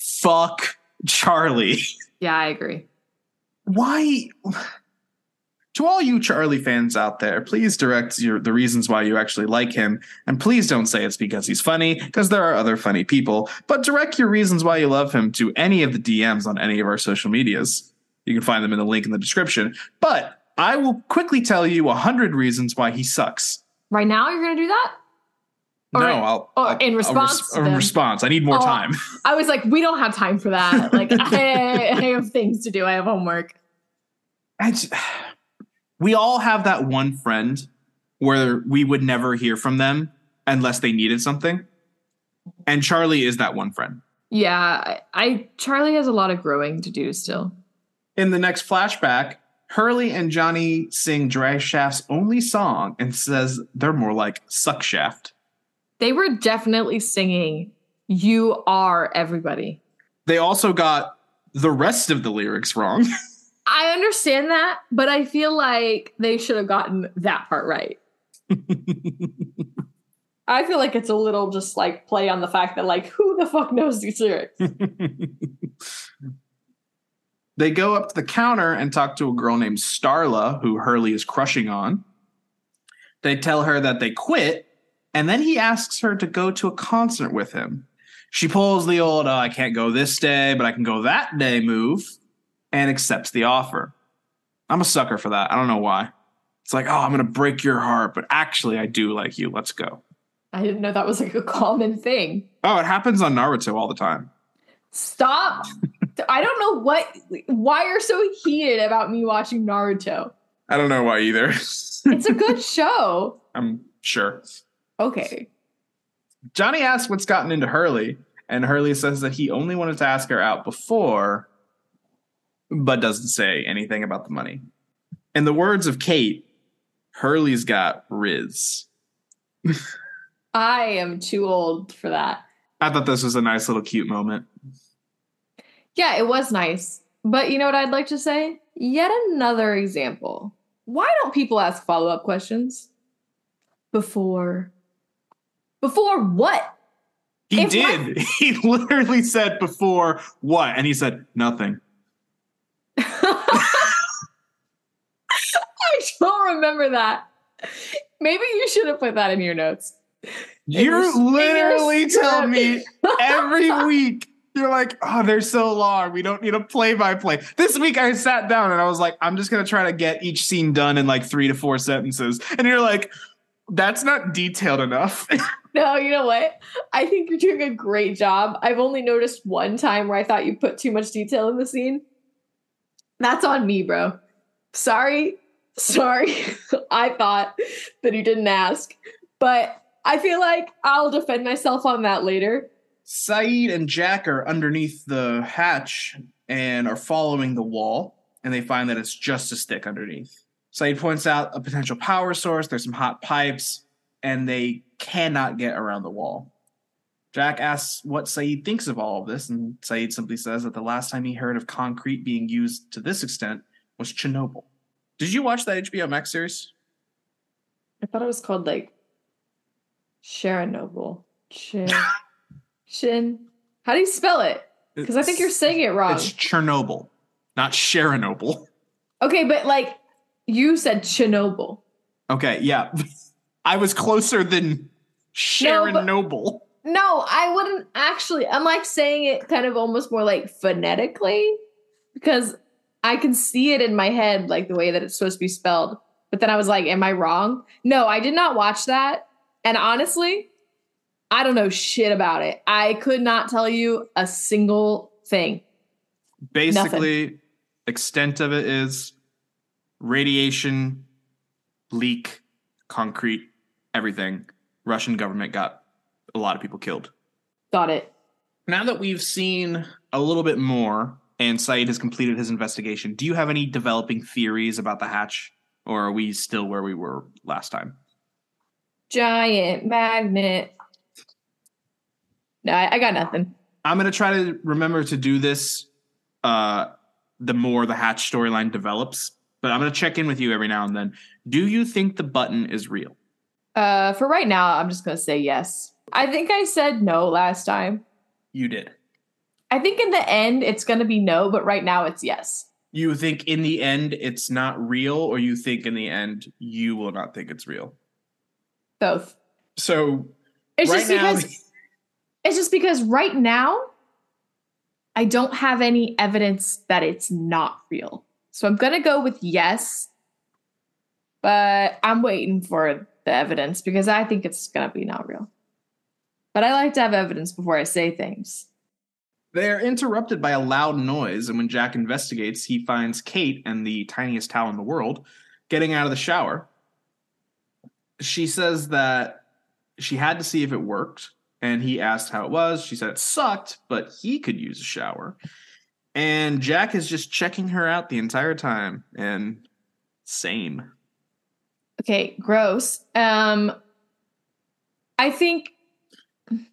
Fuck Charlie. Yeah, I agree. Why? To all you Charlie fans out there, please direct your the reasons why you actually like him, and please don't say it's because he's funny, because there are other funny people. But direct your reasons why you love him to any of the DMs on any of our social medias. You can find them in the link in the description. But I will quickly tell you a hundred reasons why he sucks. Right now, you're going to do that? Or- no, I'll, or I'll- in I'll response to a them. response. I need more Oh. time. I was like, we don't have time for that. Like, I, I have things to do. I have homework. I just- we all have that one friend where we would never hear from them unless they needed something. And Charlie is that one friend. Yeah, I, I Charlie has a lot of growing to do still. In the next flashback, Hurley and Johnny sing Drive Shaft's only song and says they're more like Suck Shaft. They were definitely singing "You Are Everybody." They also got the rest of the lyrics wrong. I understand that, but I feel like they should have gotten that part right. I feel like it's a little just like play on the fact that like who the fuck knows these lyrics? they go up to the counter and talk to a girl named Starla, who Hurley is crushing on. They tell her that they quit, and then he asks her to go to a concert with him. She pulls the old, oh, I can't go this day, but I can go that day move. And accepts the offer. I'm a sucker for that. I don't know why. It's like, oh, I'm going to break your heart, but actually, I do like you. Let's go. I didn't know that was like a common thing. Oh, it happens on Naruto all the time. Stop. I don't know what why you're so heated about me watching Naruto. I don't know why either. It's a good show. I'm sure. Okay. Johnny asks what's gotten into Hurley, and Hurley says that he only wanted to ask her out before, but doesn't say anything about the money. In the words of Kate, Hurley's got Riz. I am too old for that. I thought this was a nice little cute moment. Yeah, it was nice. But you know what I'd like to say? Yet another example. Why don't people ask follow up questions? Before. Before what? He If did. he literally said before what? And he said nothing. I don't remember that. Maybe you should have put that in your notes. You're your- literally telling me every week. You're like, oh, they're so long. We don't need a play by play. This week I sat down and I was like, I'm just going to try to get each scene done in like three to four sentences. And you're like, that's not detailed enough. No, you know what? I think you're doing a great job. I've only noticed one time where I thought you put too much detail in the scene. That's on me, bro. Sorry. Sorry. I thought that you didn't ask. But I feel like I'll defend myself on that later. Sayid and Jack are underneath the hatch and are following the wall, and they find that it's just a stick underneath. Sayid points out a potential power source. There's some hot pipes, and they cannot get around the wall. Jack asks what Sayid thinks of all of this, and Sayid simply says that the last time he heard of concrete being used to this extent was Chernobyl. Did you watch that HBO Max series? I thought it was called like Chernobyl. Chin. Chin. How do you spell it? Because I think you're saying it wrong. It's Chernobyl, not Chernobyl. Okay, but like you said Chernobyl. Okay, yeah. I was closer than Sharon but- Noble. No, I wouldn't actually. I'm like saying it kind of almost more like phonetically because I can see it in my head, like the way that it's supposed to be spelled. But then I was like, am I wrong? No, I did not watch that. And honestly, I don't know shit about it. I could not tell you a single thing. Basically, extent of it is radiation, leak, concrete, everything. Russian government got a lot of people killed. Got it. Now that we've seen a little bit more and Sayid has completed his investigation, do you have any developing theories about the hatch? Or are we still where we were last time? Giant magnet. No, I, I got nothing. I'm gonna try to remember to do this uh the more the hatch storyline develops. But I'm gonna check in with you every now and then. Do you think the button is real? Uh, for right now, I'm just gonna say yes. I think I said no last time. You did. I think in the end it's gonna be no, but right now it's yes. You think in the end it's not real, or you think in the end you will not think it's real? Both. So It's right just now, because it's just because right now I don't have any evidence that it's not real. So I'm gonna go with yes, but I'm waiting for the evidence because I think it's gonna be not real. But I like to have evidence before I say things. They're interrupted by a loud noise, and when Jack investigates, he finds Kate and the tiniest towel in the world getting out of the shower. She says that she had to see if it worked, and he asked how it was. She said it sucked, but he could use a shower. And Jack is just checking her out the entire time, and same. Okay, gross. Um I think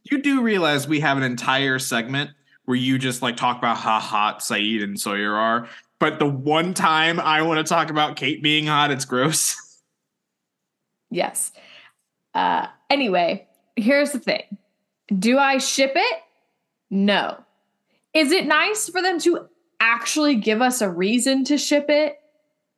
You do realize we have an entire segment where you just like talk about how hot Sayid and Sawyer are, but the one time I want to talk about Kate being hot, it's gross. Yes. Uh, anyway, here's the thing Do I ship it? No. Is it nice for them to actually give us a reason to ship it?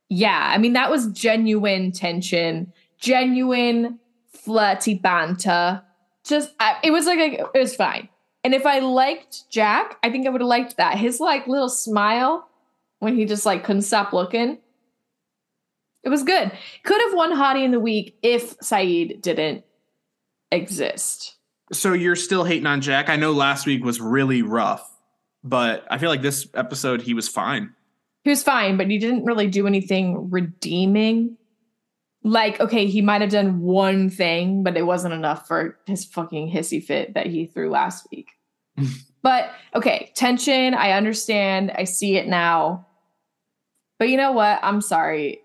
Yeah. I mean, that was genuine tension, genuine flirty banter. Just, I, it was like, a, it was fine. And if I liked Jack, I think I would have liked that. His like little smile when he just like couldn't stop looking. It was good. Could have won Hottie in the Week if Sayid didn't exist. So you're still hating on Jack? I know last week was really rough, but I feel like this episode he was fine. He was fine, but he didn't really do anything redeeming. Like, okay, he might have done one thing, but it wasn't enough for his fucking hissy fit that he threw last week. but okay, tension, I understand. I see it now. But you know what? I'm sorry.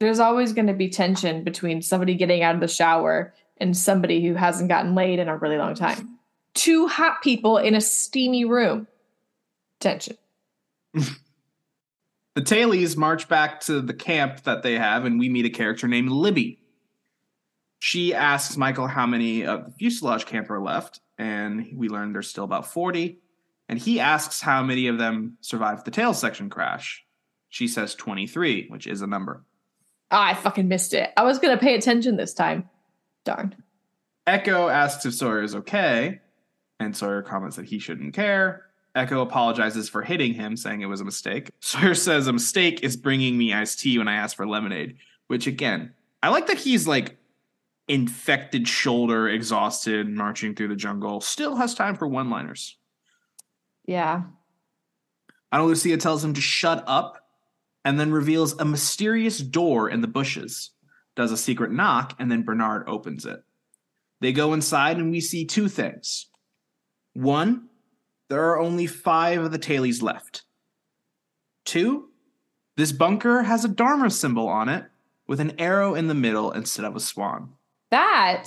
There's always going to be tension between somebody getting out of the shower and somebody who hasn't gotten laid in a really long time. Two hot people in a steamy room. Tension. The Tailies march back to the camp that they have, and we meet a character named Libby. She asks Michael how many of the fuselage camp are left, and we learn there's still about 40. And he asks how many of them survived the tail section crash. She says 23, which is a number. Oh, I fucking missed it. I was going to pay attention this time. Darn. Eko asks if Sawyer is okay, and Sawyer comments that he shouldn't care. Eko apologizes for hitting him, saying it was a mistake. Sawyer says a mistake is bringing me iced tea when I ask for lemonade, which again, I like that he's like infected shoulder, exhausted, marching through the jungle, still has time for one liners. Yeah. Ana Lucia tells him to shut up and then reveals a mysterious door in the bushes, does a secret knock, and then Bernard opens it. They go inside and we see two things. One, there are only five of the tailies left. Two, this bunker has a Dharma symbol on it with an arrow in the middle instead of a swan. That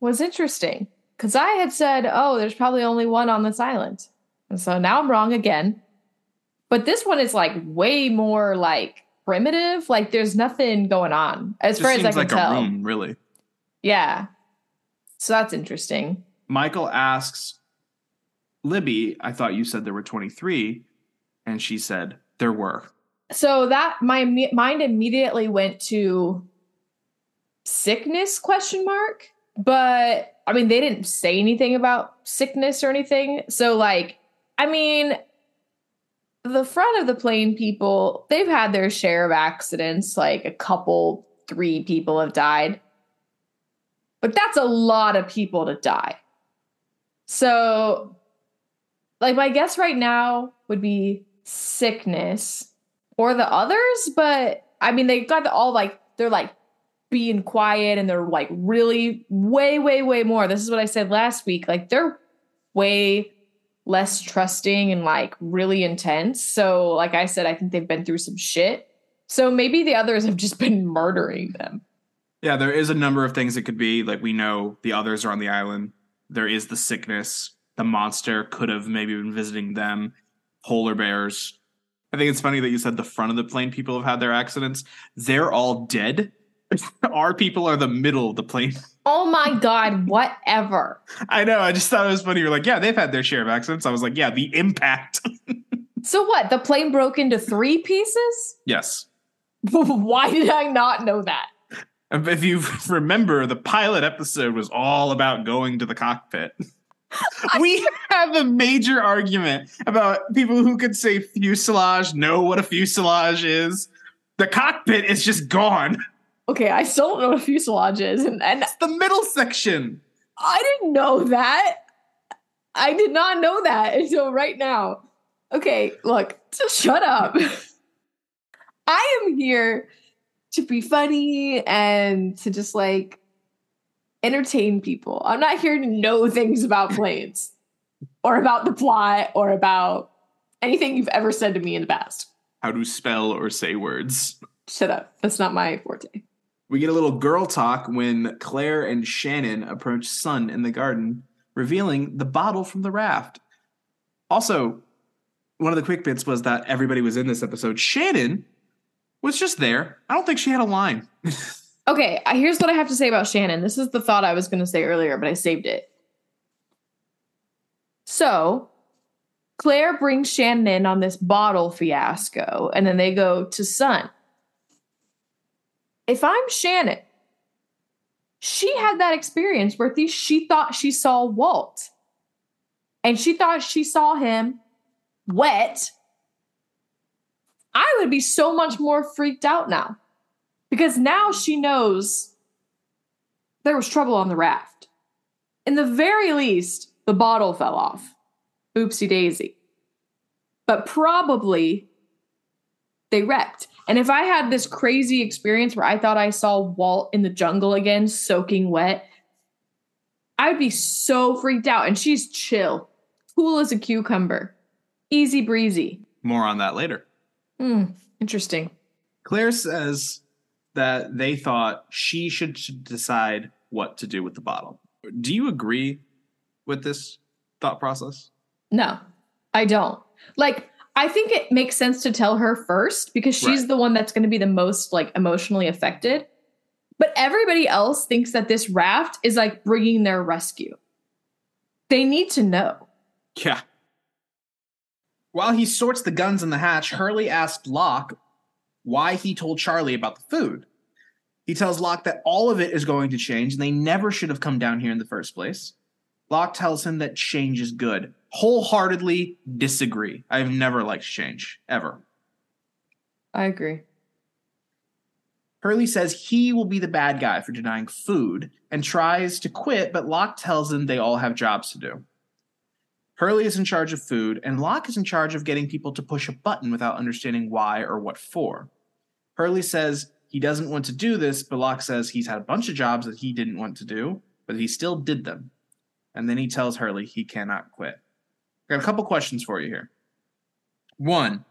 was interesting because I had said, oh, there's probably only one on this island. And so now I'm wrong again. But this one is like way more like primitive. Like there's nothing going on as far as I seems can like tell. a room, really. Yeah. So that's interesting. Michael asks Libby, I thought you said there were 23. And she said, there were. So that my mind immediately went to sickness question mark, but I mean they didn't say anything about sickness or anything. So like I mean the front of the plane people, they've had their share of accidents, like a couple, three people have died. But that's a lot of people to die. So like my guess right now would be sickness or the others, but I mean they got all like they're like being quiet and they're like really way way way more. This is what I said last week. Like they're way less trusting and like really intense. So like I said I think they've been through some shit. So maybe the others have just been murdering them. Yeah, there is a number of things it could be. Like we know the others are on the island. There is the sickness. The monster could have maybe been visiting them. Polar bears. I think it's funny that you said the front of the plane people have had their accidents. They're all dead. Our people are the middle of the plane. Oh my god, whatever. I know. I just thought it was funny. You're like, yeah, they've had their share of accidents. I was like, yeah, the impact. So what? The plane broke into 3 pieces? yes. Why did I not know that? If you remember, the pilot episode was all about going to the cockpit. We have a major argument about people who could say fuselage, know what a fuselage is. The cockpit is just gone. Okay, I still don't know what a fuselage is, and, and It's the middle section. I didn't know that. I did not know that until right now. Okay, look, just shut up. I am here to be funny and to just like entertain people. I'm not here to know things about planes or about the plot or about anything you've ever said to me in the past. How to spell or say words. Shut up. That's not my forte. We get a little girl talk when Claire and Shannon approach Sun in the garden, revealing the bottle from the raft. Also, one of the quick bits was that everybody was in this episode. Shannon was just there. I don't think she had a line. Okay, here's what I have to say about Shannon. This is the thought I was going to say earlier, but I saved it. So, Claire brings Shannon in on this bottle fiasco, and then they go to Sun. If I'm Shannon, she had that experience where she thought she saw Walt, and she thought she saw him wet I would be so much more freaked out now because now she knows there was trouble on the raft. In the very least, the bottle fell off. Oopsie daisy. But probably they wrecked. And if I had this crazy experience where I thought I saw Walt in the jungle again, soaking wet, I'd be so freaked out. And she's chill, cool as a cucumber, easy breezy. More on that later. Hmm, interesting. Claire says that they thought she should decide what to do with the bottle. Do you agree with this thought process? No, I don't. Like, I think it makes sense to tell her first because she's Right. the one that's going to be the most like emotionally affected. But everybody else thinks that this raft is like bringing their rescue. They need to know. Yeah. While he sorts the guns in the hatch, Hurley asked Locke why he told Charlie about the food. He tells Locke that all of it is going to change and they never should have come down here in the first place. Locke tells him that change is good. Wholeheartedly disagree. I've never liked change, ever. I agree. Hurley says he will be the bad guy for denying food and tries to quit, but Locke tells him they all have jobs to do. Hurley is in charge of food, and Locke is in charge of getting people to push a button without understanding why or what for. Hurley says he doesn't want to do this, but Locke says he's had a bunch of jobs that he didn't want to do, but he still did them. And then he tells Hurley he cannot quit. I got a couple questions for you here. One,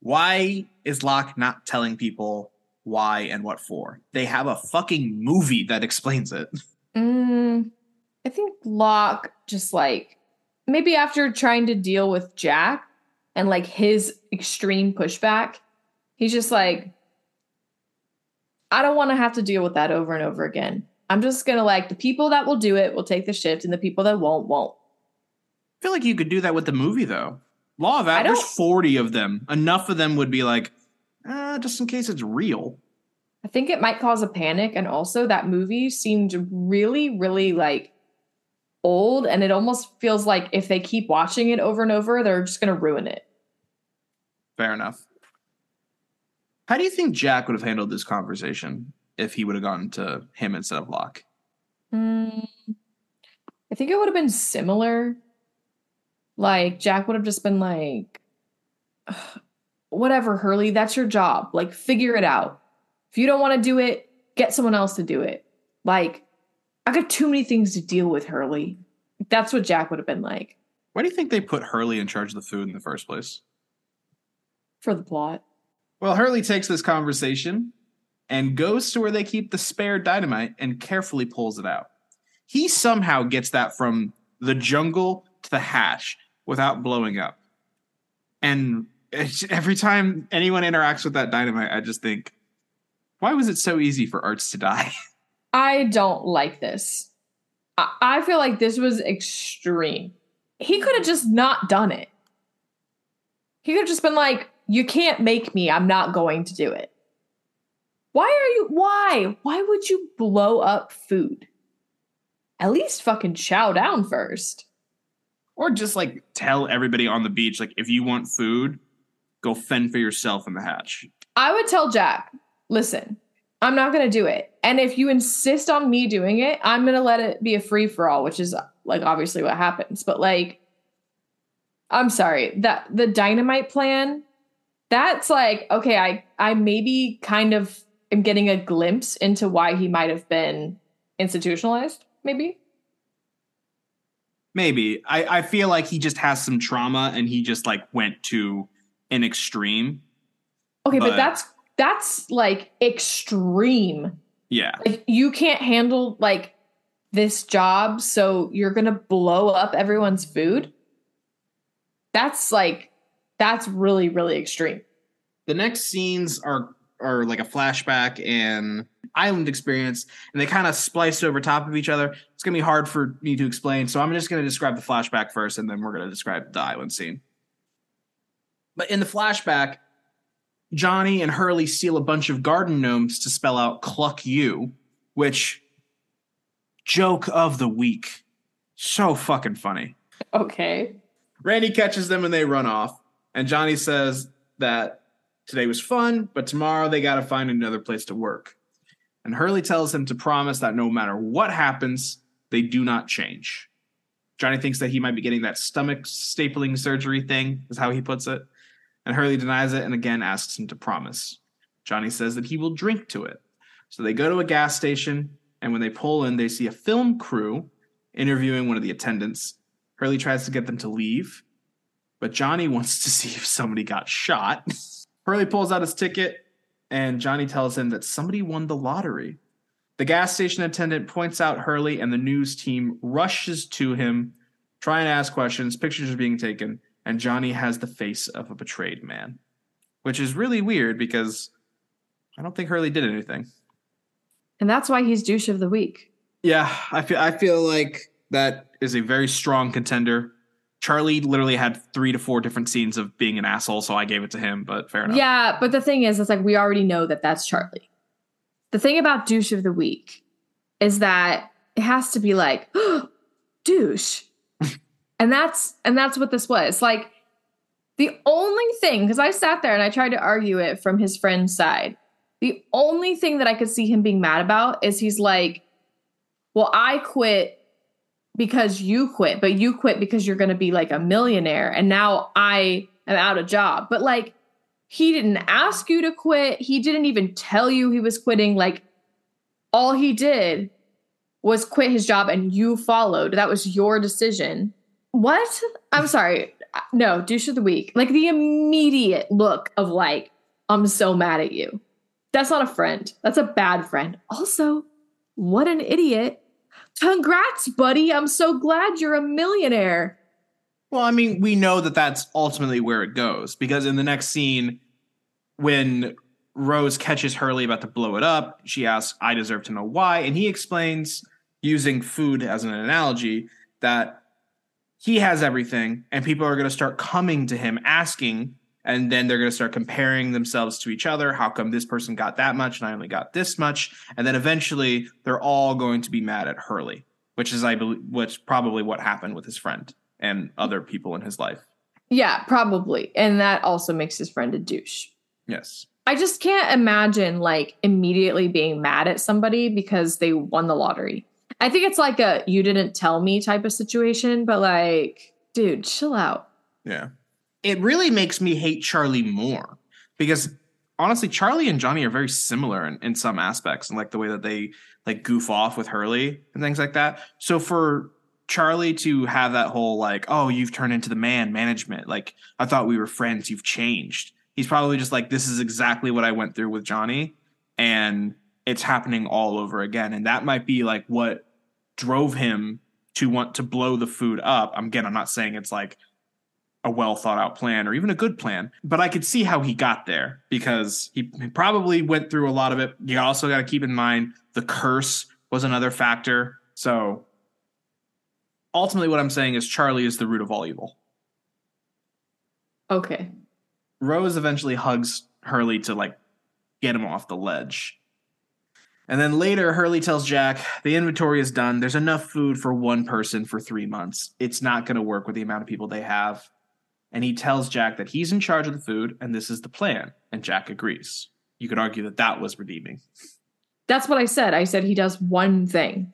why is Locke not telling people why and what for? They have a fucking movie that explains it. Mm, I think Locke just like maybe after trying to deal with Jack and like his extreme pushback, he's just like, I don't want to have to deal with that over and over again. I'm just gonna like the people that will do it will take the shift, and the people that won't won't. I feel like you could do that with the movie though. Law of there's 40 of them. Enough of them would be like, uh, just in case it's real. I think it might cause a panic, and also that movie seemed really, really like old, and it almost feels like if they keep watching it over and over, they're just gonna ruin it. Fair enough. How do you think Jack would have handled this conversation if he would have gone to him instead of Locke? Mm, I think it would have been similar. Like Jack would have just been like, whatever, Hurley, that's your job. Like, figure it out. If you don't want to do it, get someone else to do it. Like, I got too many things to deal with, Hurley. That's what Jack would have been like Why do you think they put Hurley in charge of the food in the first place? for the plot. Well, Hurley takes this conversation and goes to where they keep the spare dynamite and carefully pulls it out. He somehow gets that from the jungle to the hatch without blowing up. And every time anyone interacts with that dynamite, I just think, why was it so easy for Arzt to die? I don't like this. I feel like this was extreme. He could have just not done it. He could have just been like, You can't make me. I'm not going to do it. Why are you? Why? Why would you blow up food? At least fucking chow down first. or just like tell everybody on the beach, like, if you want food, go fend for yourself in the hatch. I would tell Jack, listen, I'm not going to do it. And if you insist on me doing it, I'm going to let it be a free for all, which is like obviously what happens. But like, I'm sorry that the dynamite plan, that's like, okay, I, I maybe kind of am getting a glimpse into why he might have been institutionalized, maybe. Maybe. I, I feel like he just has some trauma and he just like went to an extreme. Okay, but, But- that's, that's like extreme. Yeah. like you can't handle like this job so you're gonna blow up everyone's food that's like that's really really extreme The next scenes are are like a flashback and island experience, and they kind of splice over top of each other. It's gonna be hard for me to explain, so I'm just gonna describe the flashback first, and then we're gonna describe the island scene. But in the flashback, Johnny and Hurley steal a bunch of garden gnomes to spell out "cluck you," which joke of the week. So fucking funny. okay Randy catches them and they run off. And Johnny says that Today was fun, but tomorrow they got to find another place to work. And Hurley tells him to promise that no matter what happens, they do not change. Johnny thinks that he might be getting that stomach stapling surgery thing, is how he puts it. And Hurley denies it and again asks him to promise. Johnny says that he will drink to it. So they go to a gas station, and when they pull in, they see a film crew interviewing one of the attendants. Hurley tries to get them to leave, but Johnny wants to see if somebody got shot. Hurley pulls out his ticket, and Johnny tells him that somebody won the lottery. The gas station attendant points out Hurley, and the news team rushes to him, trying to ask questions. Pictures are being taken, and Johnny has the face of a betrayed man, which is really weird because I don't think Hurley did anything. And that's why he's douche of the week. Yeah, I feel I feel like that is a very strong contender. Charlie literally had three to four different scenes of being an asshole, so I gave it to him. But fair enough. Yeah, but the thing is, it's like we already know that that's Charlie. The thing about douche of the week is that it has to be like douche, and that's and that's what this was. Like the only thing, because I sat there and I tried to argue it from his friend's side. The only thing that I could see him being mad about is he's like, "Well, I quit because you quit, but you quit because you're going to be like a millionaire. And now I am out of job. But like, he didn't ask you to quit. He didn't even tell you he was quitting. Like, all he did was quit his job and you followed. That was your decision. What? I'm sorry. No, douche of the week. Like the immediate look of like, I'm so mad at you. That's not a friend. That's a bad friend. Also, what an idiot Congrats, buddy. I'm so glad you're a millionaire. Well, I mean, we know that that's ultimately where it goes because in the next scene, when Rose catches Hurley about to blow it up, she asks, I deserve to know why. And he explains, using food as an analogy, that he has everything and people are going to start coming to him asking and then they're going to start comparing themselves to each other. How come this person got that much and i only got this much? And then eventually they're all going to be mad at hurley which is i believe which probably what happened with his friend and other people in his life. Yeah probably. And that also makes his friend a douche. Yes. I just can't imagine like immediately being mad at somebody because they won the lottery. I think it's like a you didn't tell me type of situation but like dude chill out. Yeah it really makes me hate Charlie more because honestly, Charlie and Johnny are very similar in, in some aspects and like the way that they like goof off with Hurley and things like that. So for Charlie to have that whole like, oh, you've turned into the man management. Like, I thought we were friends. You've changed. He's probably just like, this is exactly what I went through with Johnny. And it's happening all over again. And that might be like what drove him to want to blow the food up. Again, I'm not saying it's like a well thought out plan or even a good plan. But I could see how he got there because he probably went through a lot of it. You also got to keep in mind the curse was another factor. So ultimately, what I'm saying is Charlie is the root of all evil. Okay. Rose eventually hugs Hurley to like get him off the ledge. And then later, Hurley tells Jack the inventory is done. There's enough food for one person for three months. It's not going to work with the amount of people they have and he tells Jack that he's in charge of the food and this is the plan, and Jack agrees. You could argue that that was redeeming. That's what I said. I said he does one thing.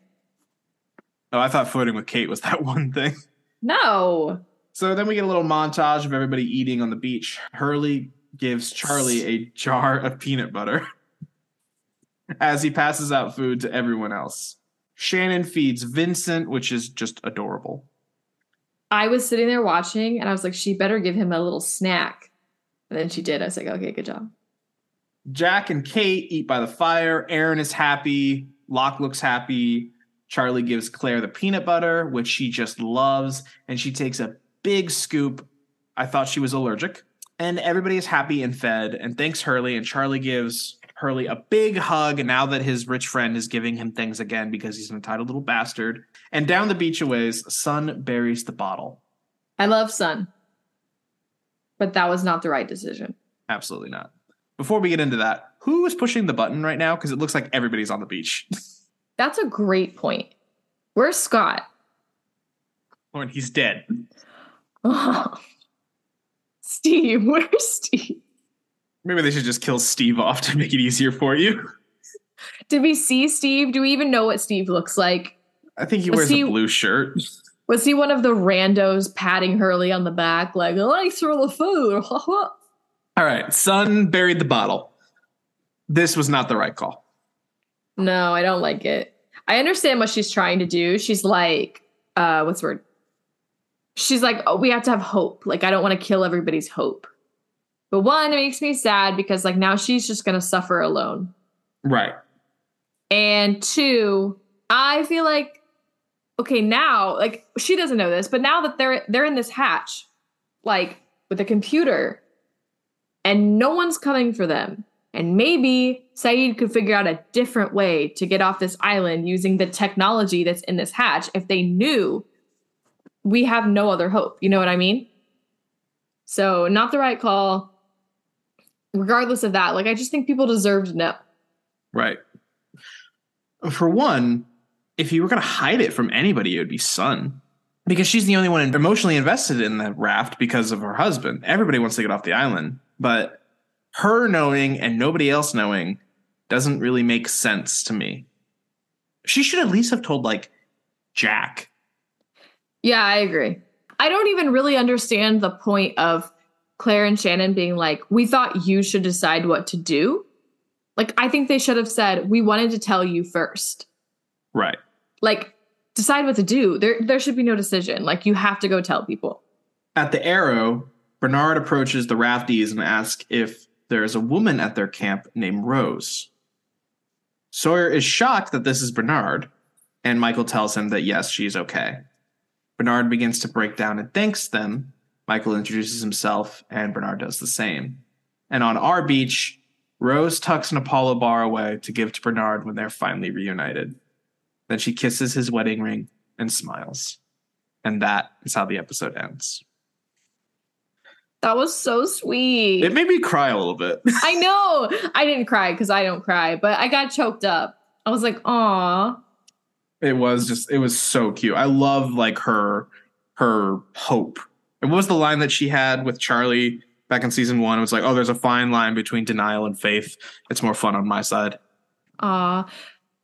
Oh, I thought flirting with Kate was that one thing. No. So then we get a little montage of everybody eating on the beach. Hurley gives Charlie a jar of peanut butter as he passes out food to everyone else. Shannon feeds Vincent, which is just adorable. I was sitting there watching and I was like, she better give him a little snack. And then she did. I was like, okay, good job. Jack and Kate eat by the fire. Aaron is happy. Locke looks happy. Charlie gives Claire the peanut butter, which she just loves. And she takes a big scoop. I thought she was allergic. And everybody is happy and fed and thanks Hurley. And Charlie gives Hurley a big hug now that his rich friend is giving him things again because he's an entitled little bastard. And down the beach a ways, Sun buries the bottle. I love Sun, but that was not the right decision. Absolutely not. Before we get into that, who is pushing the button right now? Because it looks like everybody's on the beach. That's a great point. Where's Scott? Lauren, he's dead. Oh. Steve, where's Steve? Maybe they should just kill Steve off to make it easier for you. Did we see Steve? Do we even know what Steve looks like? I think he Was wears he- a blue shirt. Was he one of the randos patting Hurley on the back, like, thanks for the food? All right, Sun buried the bottle. This was not the right call. no, I don't like it. I understand what she's trying to do. She's like, uh, what's the word? She's like, oh, we have to have hope. Like, I don't want to kill everybody's hope. But one, it makes me sad because like now she's just gonna suffer alone. Right. And two, I feel like okay, now like she doesn't know this, but now that they're they're in this hatch, like with a computer, and no one's coming for them. And maybe Sayid could figure out a different way to get off this island using the technology that's in this hatch if they knew we have no other hope. You know what I mean? So, not the right call. Regardless of that, like I just think people deserve to know. Right. For one, if you were going to hide it from anybody, it would be Sun. Because she's the only one emotionally invested in the raft because of her husband. Everybody wants to get off the island. But her knowing and nobody else knowing doesn't really make sense to me. She should at least have told, like, Jack. Yeah, I agree. I don't even really understand the point of Claire and Shannon being like, we thought you should decide what to do. Like, I think they should have said, we wanted to tell you first. Right. Like, decide what to do. There, there should be no decision. Like, you have to go tell people. At the Arrow, Bernard approaches the rafties and asks if there is a woman at their camp named Rose. Sawyer is shocked that this is Bernard, and Michael tells him that yes, she's okay. Bernard begins to break down and thanks them. Michael introduces himself, and Bernard does the same. And on our beach, Rose tucks an Apollo bar away to give to Bernard when they're finally reunited. Then she kisses his wedding ring and smiles. And that is how the episode ends. That was so sweet. It made me cry a little bit. I know. I didn't cry because I don't cry, but I got choked up. I was like, aw. It was just it was so cute. I love like her her hope. And what was the line that she had with Charlie back in season one? It was like, oh, there's a fine line between denial and faith. It's more fun on my side. Aw.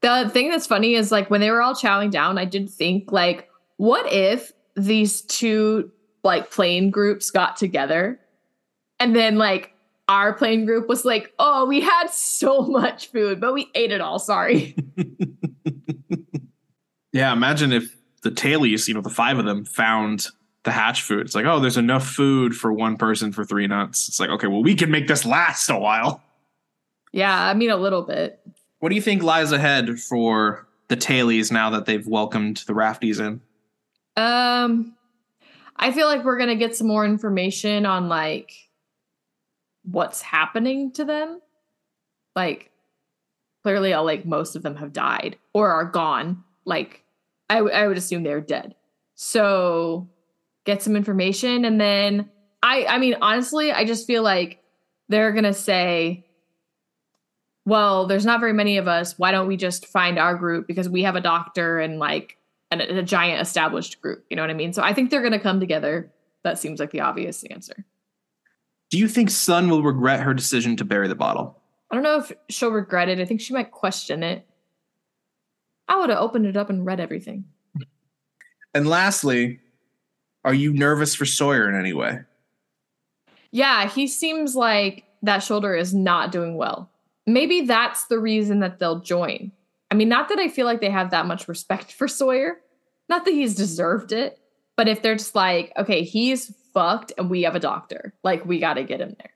The thing that's funny is like when they were all chowing down, I did think like, what if these two like plane groups got together and then like our plane group was like, oh, we had so much food, but we ate it all. Sorry. Yeah, imagine if the tailies, you know, the five of them found the hatch food. It's like, oh, there's enough food for one person for three nuts. It's like, okay, well, we can make this last a while. yeah, I mean, a little bit. What do you think lies ahead for the tailies now that they've welcomed the rafties in? Um, I feel like we're gonna get some more information on like what's happening to them. Like, clearly, all like most of them have died or are gone. Like, I w- I would assume they're dead. So, get some information, and then I I mean, honestly, I just feel like they're gonna say. Well, there's not very many of us. Why don't we just find our group because we have a doctor and like an, a giant established group. You know what I mean? So I think they're going to come together. That seems like the obvious answer. Do you think Sun will regret her decision to bury the bottle? I don't know if she'll regret it. I think she might question it. I would have opened it up and read everything. And lastly, are you nervous for Sawyer in any way? Yeah, he seems like that shoulder is not doing well. Maybe that's the reason that they'll join. I mean, not that I feel like they have that much respect for Sawyer, not that he's deserved it, but if they're just like, okay, he's fucked and we have a doctor, like we got to get him there.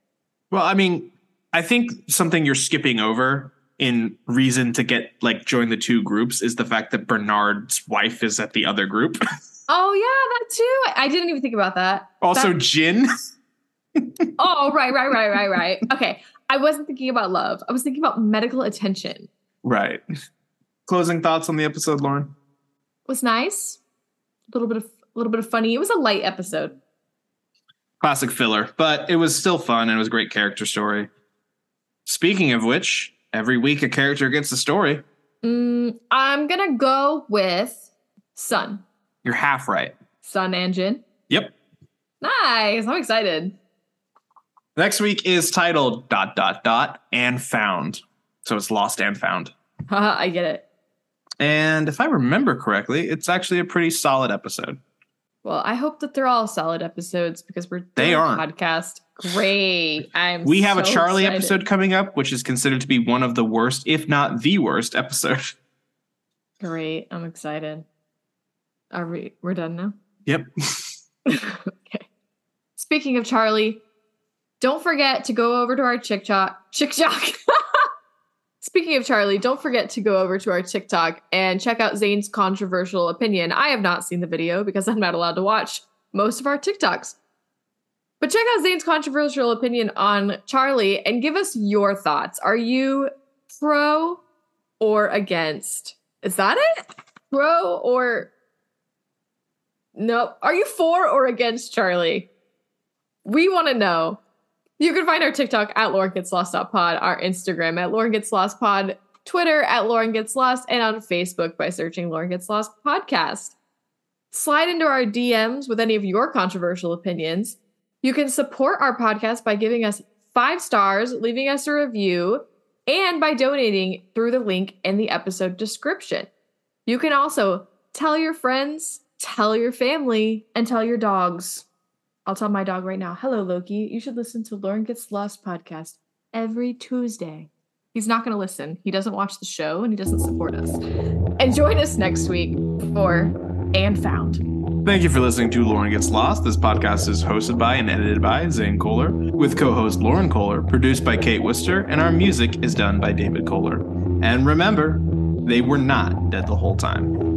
Well, I mean, I think something you're skipping over in reason to get like join the two groups is the fact that Bernard's wife is at the other group. Oh yeah, that too. I didn't even think about that. also, That- Jin. oh right, right, right, right, right. Okay, I wasn't thinking about love. I was thinking about medical attention. Right. Closing thoughts on the episode, Lauren? It was nice. A little bit of a little bit of funny. It was a light episode. Classic filler, but it was still fun and it was a great character story. Speaking of which, every week a character gets a story. Mm, I'm gonna go with Sun. You're half right. Sun and Jin. Yep. Nice. I'm excited. Next week is titled dot dot dot and found. So it's lost and found. I get it. And if I remember correctly, it's actually a pretty solid episode. Well, I hope that they're all solid episodes because we're They doing a aren't. podcast. Great. I'm We have a Charlie excited. episode coming up, which is considered to be one of the worst, if not the worst episode. Great. I'm excited. Are we we're done now? Yep. okay. Speaking of Charlie, don't forget to go over to our TikTok. TikTok. Speaking of Charlie, don't forget to go over to our TikTok and check out Zane's controversial opinion. I have not seen the video because I'm not allowed to watch most of our TikToks. But check out Zane's controversial opinion on Charlie and give us your thoughts. Are you pro or against? Is that it? Pro or no? Are you for or against Charlie? We want to know. You can find our TikTok at Lauren Gets Lost Pod, our Instagram at Lauren Gets Lost Pod, Twitter at Lauren Gets Lost, and on Facebook by searching Lauren Gets Lost Podcast. Slide into our DMs with any of your controversial opinions. You can support our podcast by giving us five stars, leaving us a review, and by donating through the link in the episode description. You can also tell your friends, tell your family, and tell your dogs. I'll tell my dog right now. Hello, Loki. You should listen to Lauren Gets Lost podcast every Tuesday. He's not going to listen. He doesn't watch the show and he doesn't support us. And join us next week for And Found. Thank you for listening to Lauren Gets Lost. This podcast is hosted by and edited by Zane Kohler, with co host Lauren Kohler, produced by Kate Worcester, and our music is done by David Kohler. And remember, they were not dead the whole time.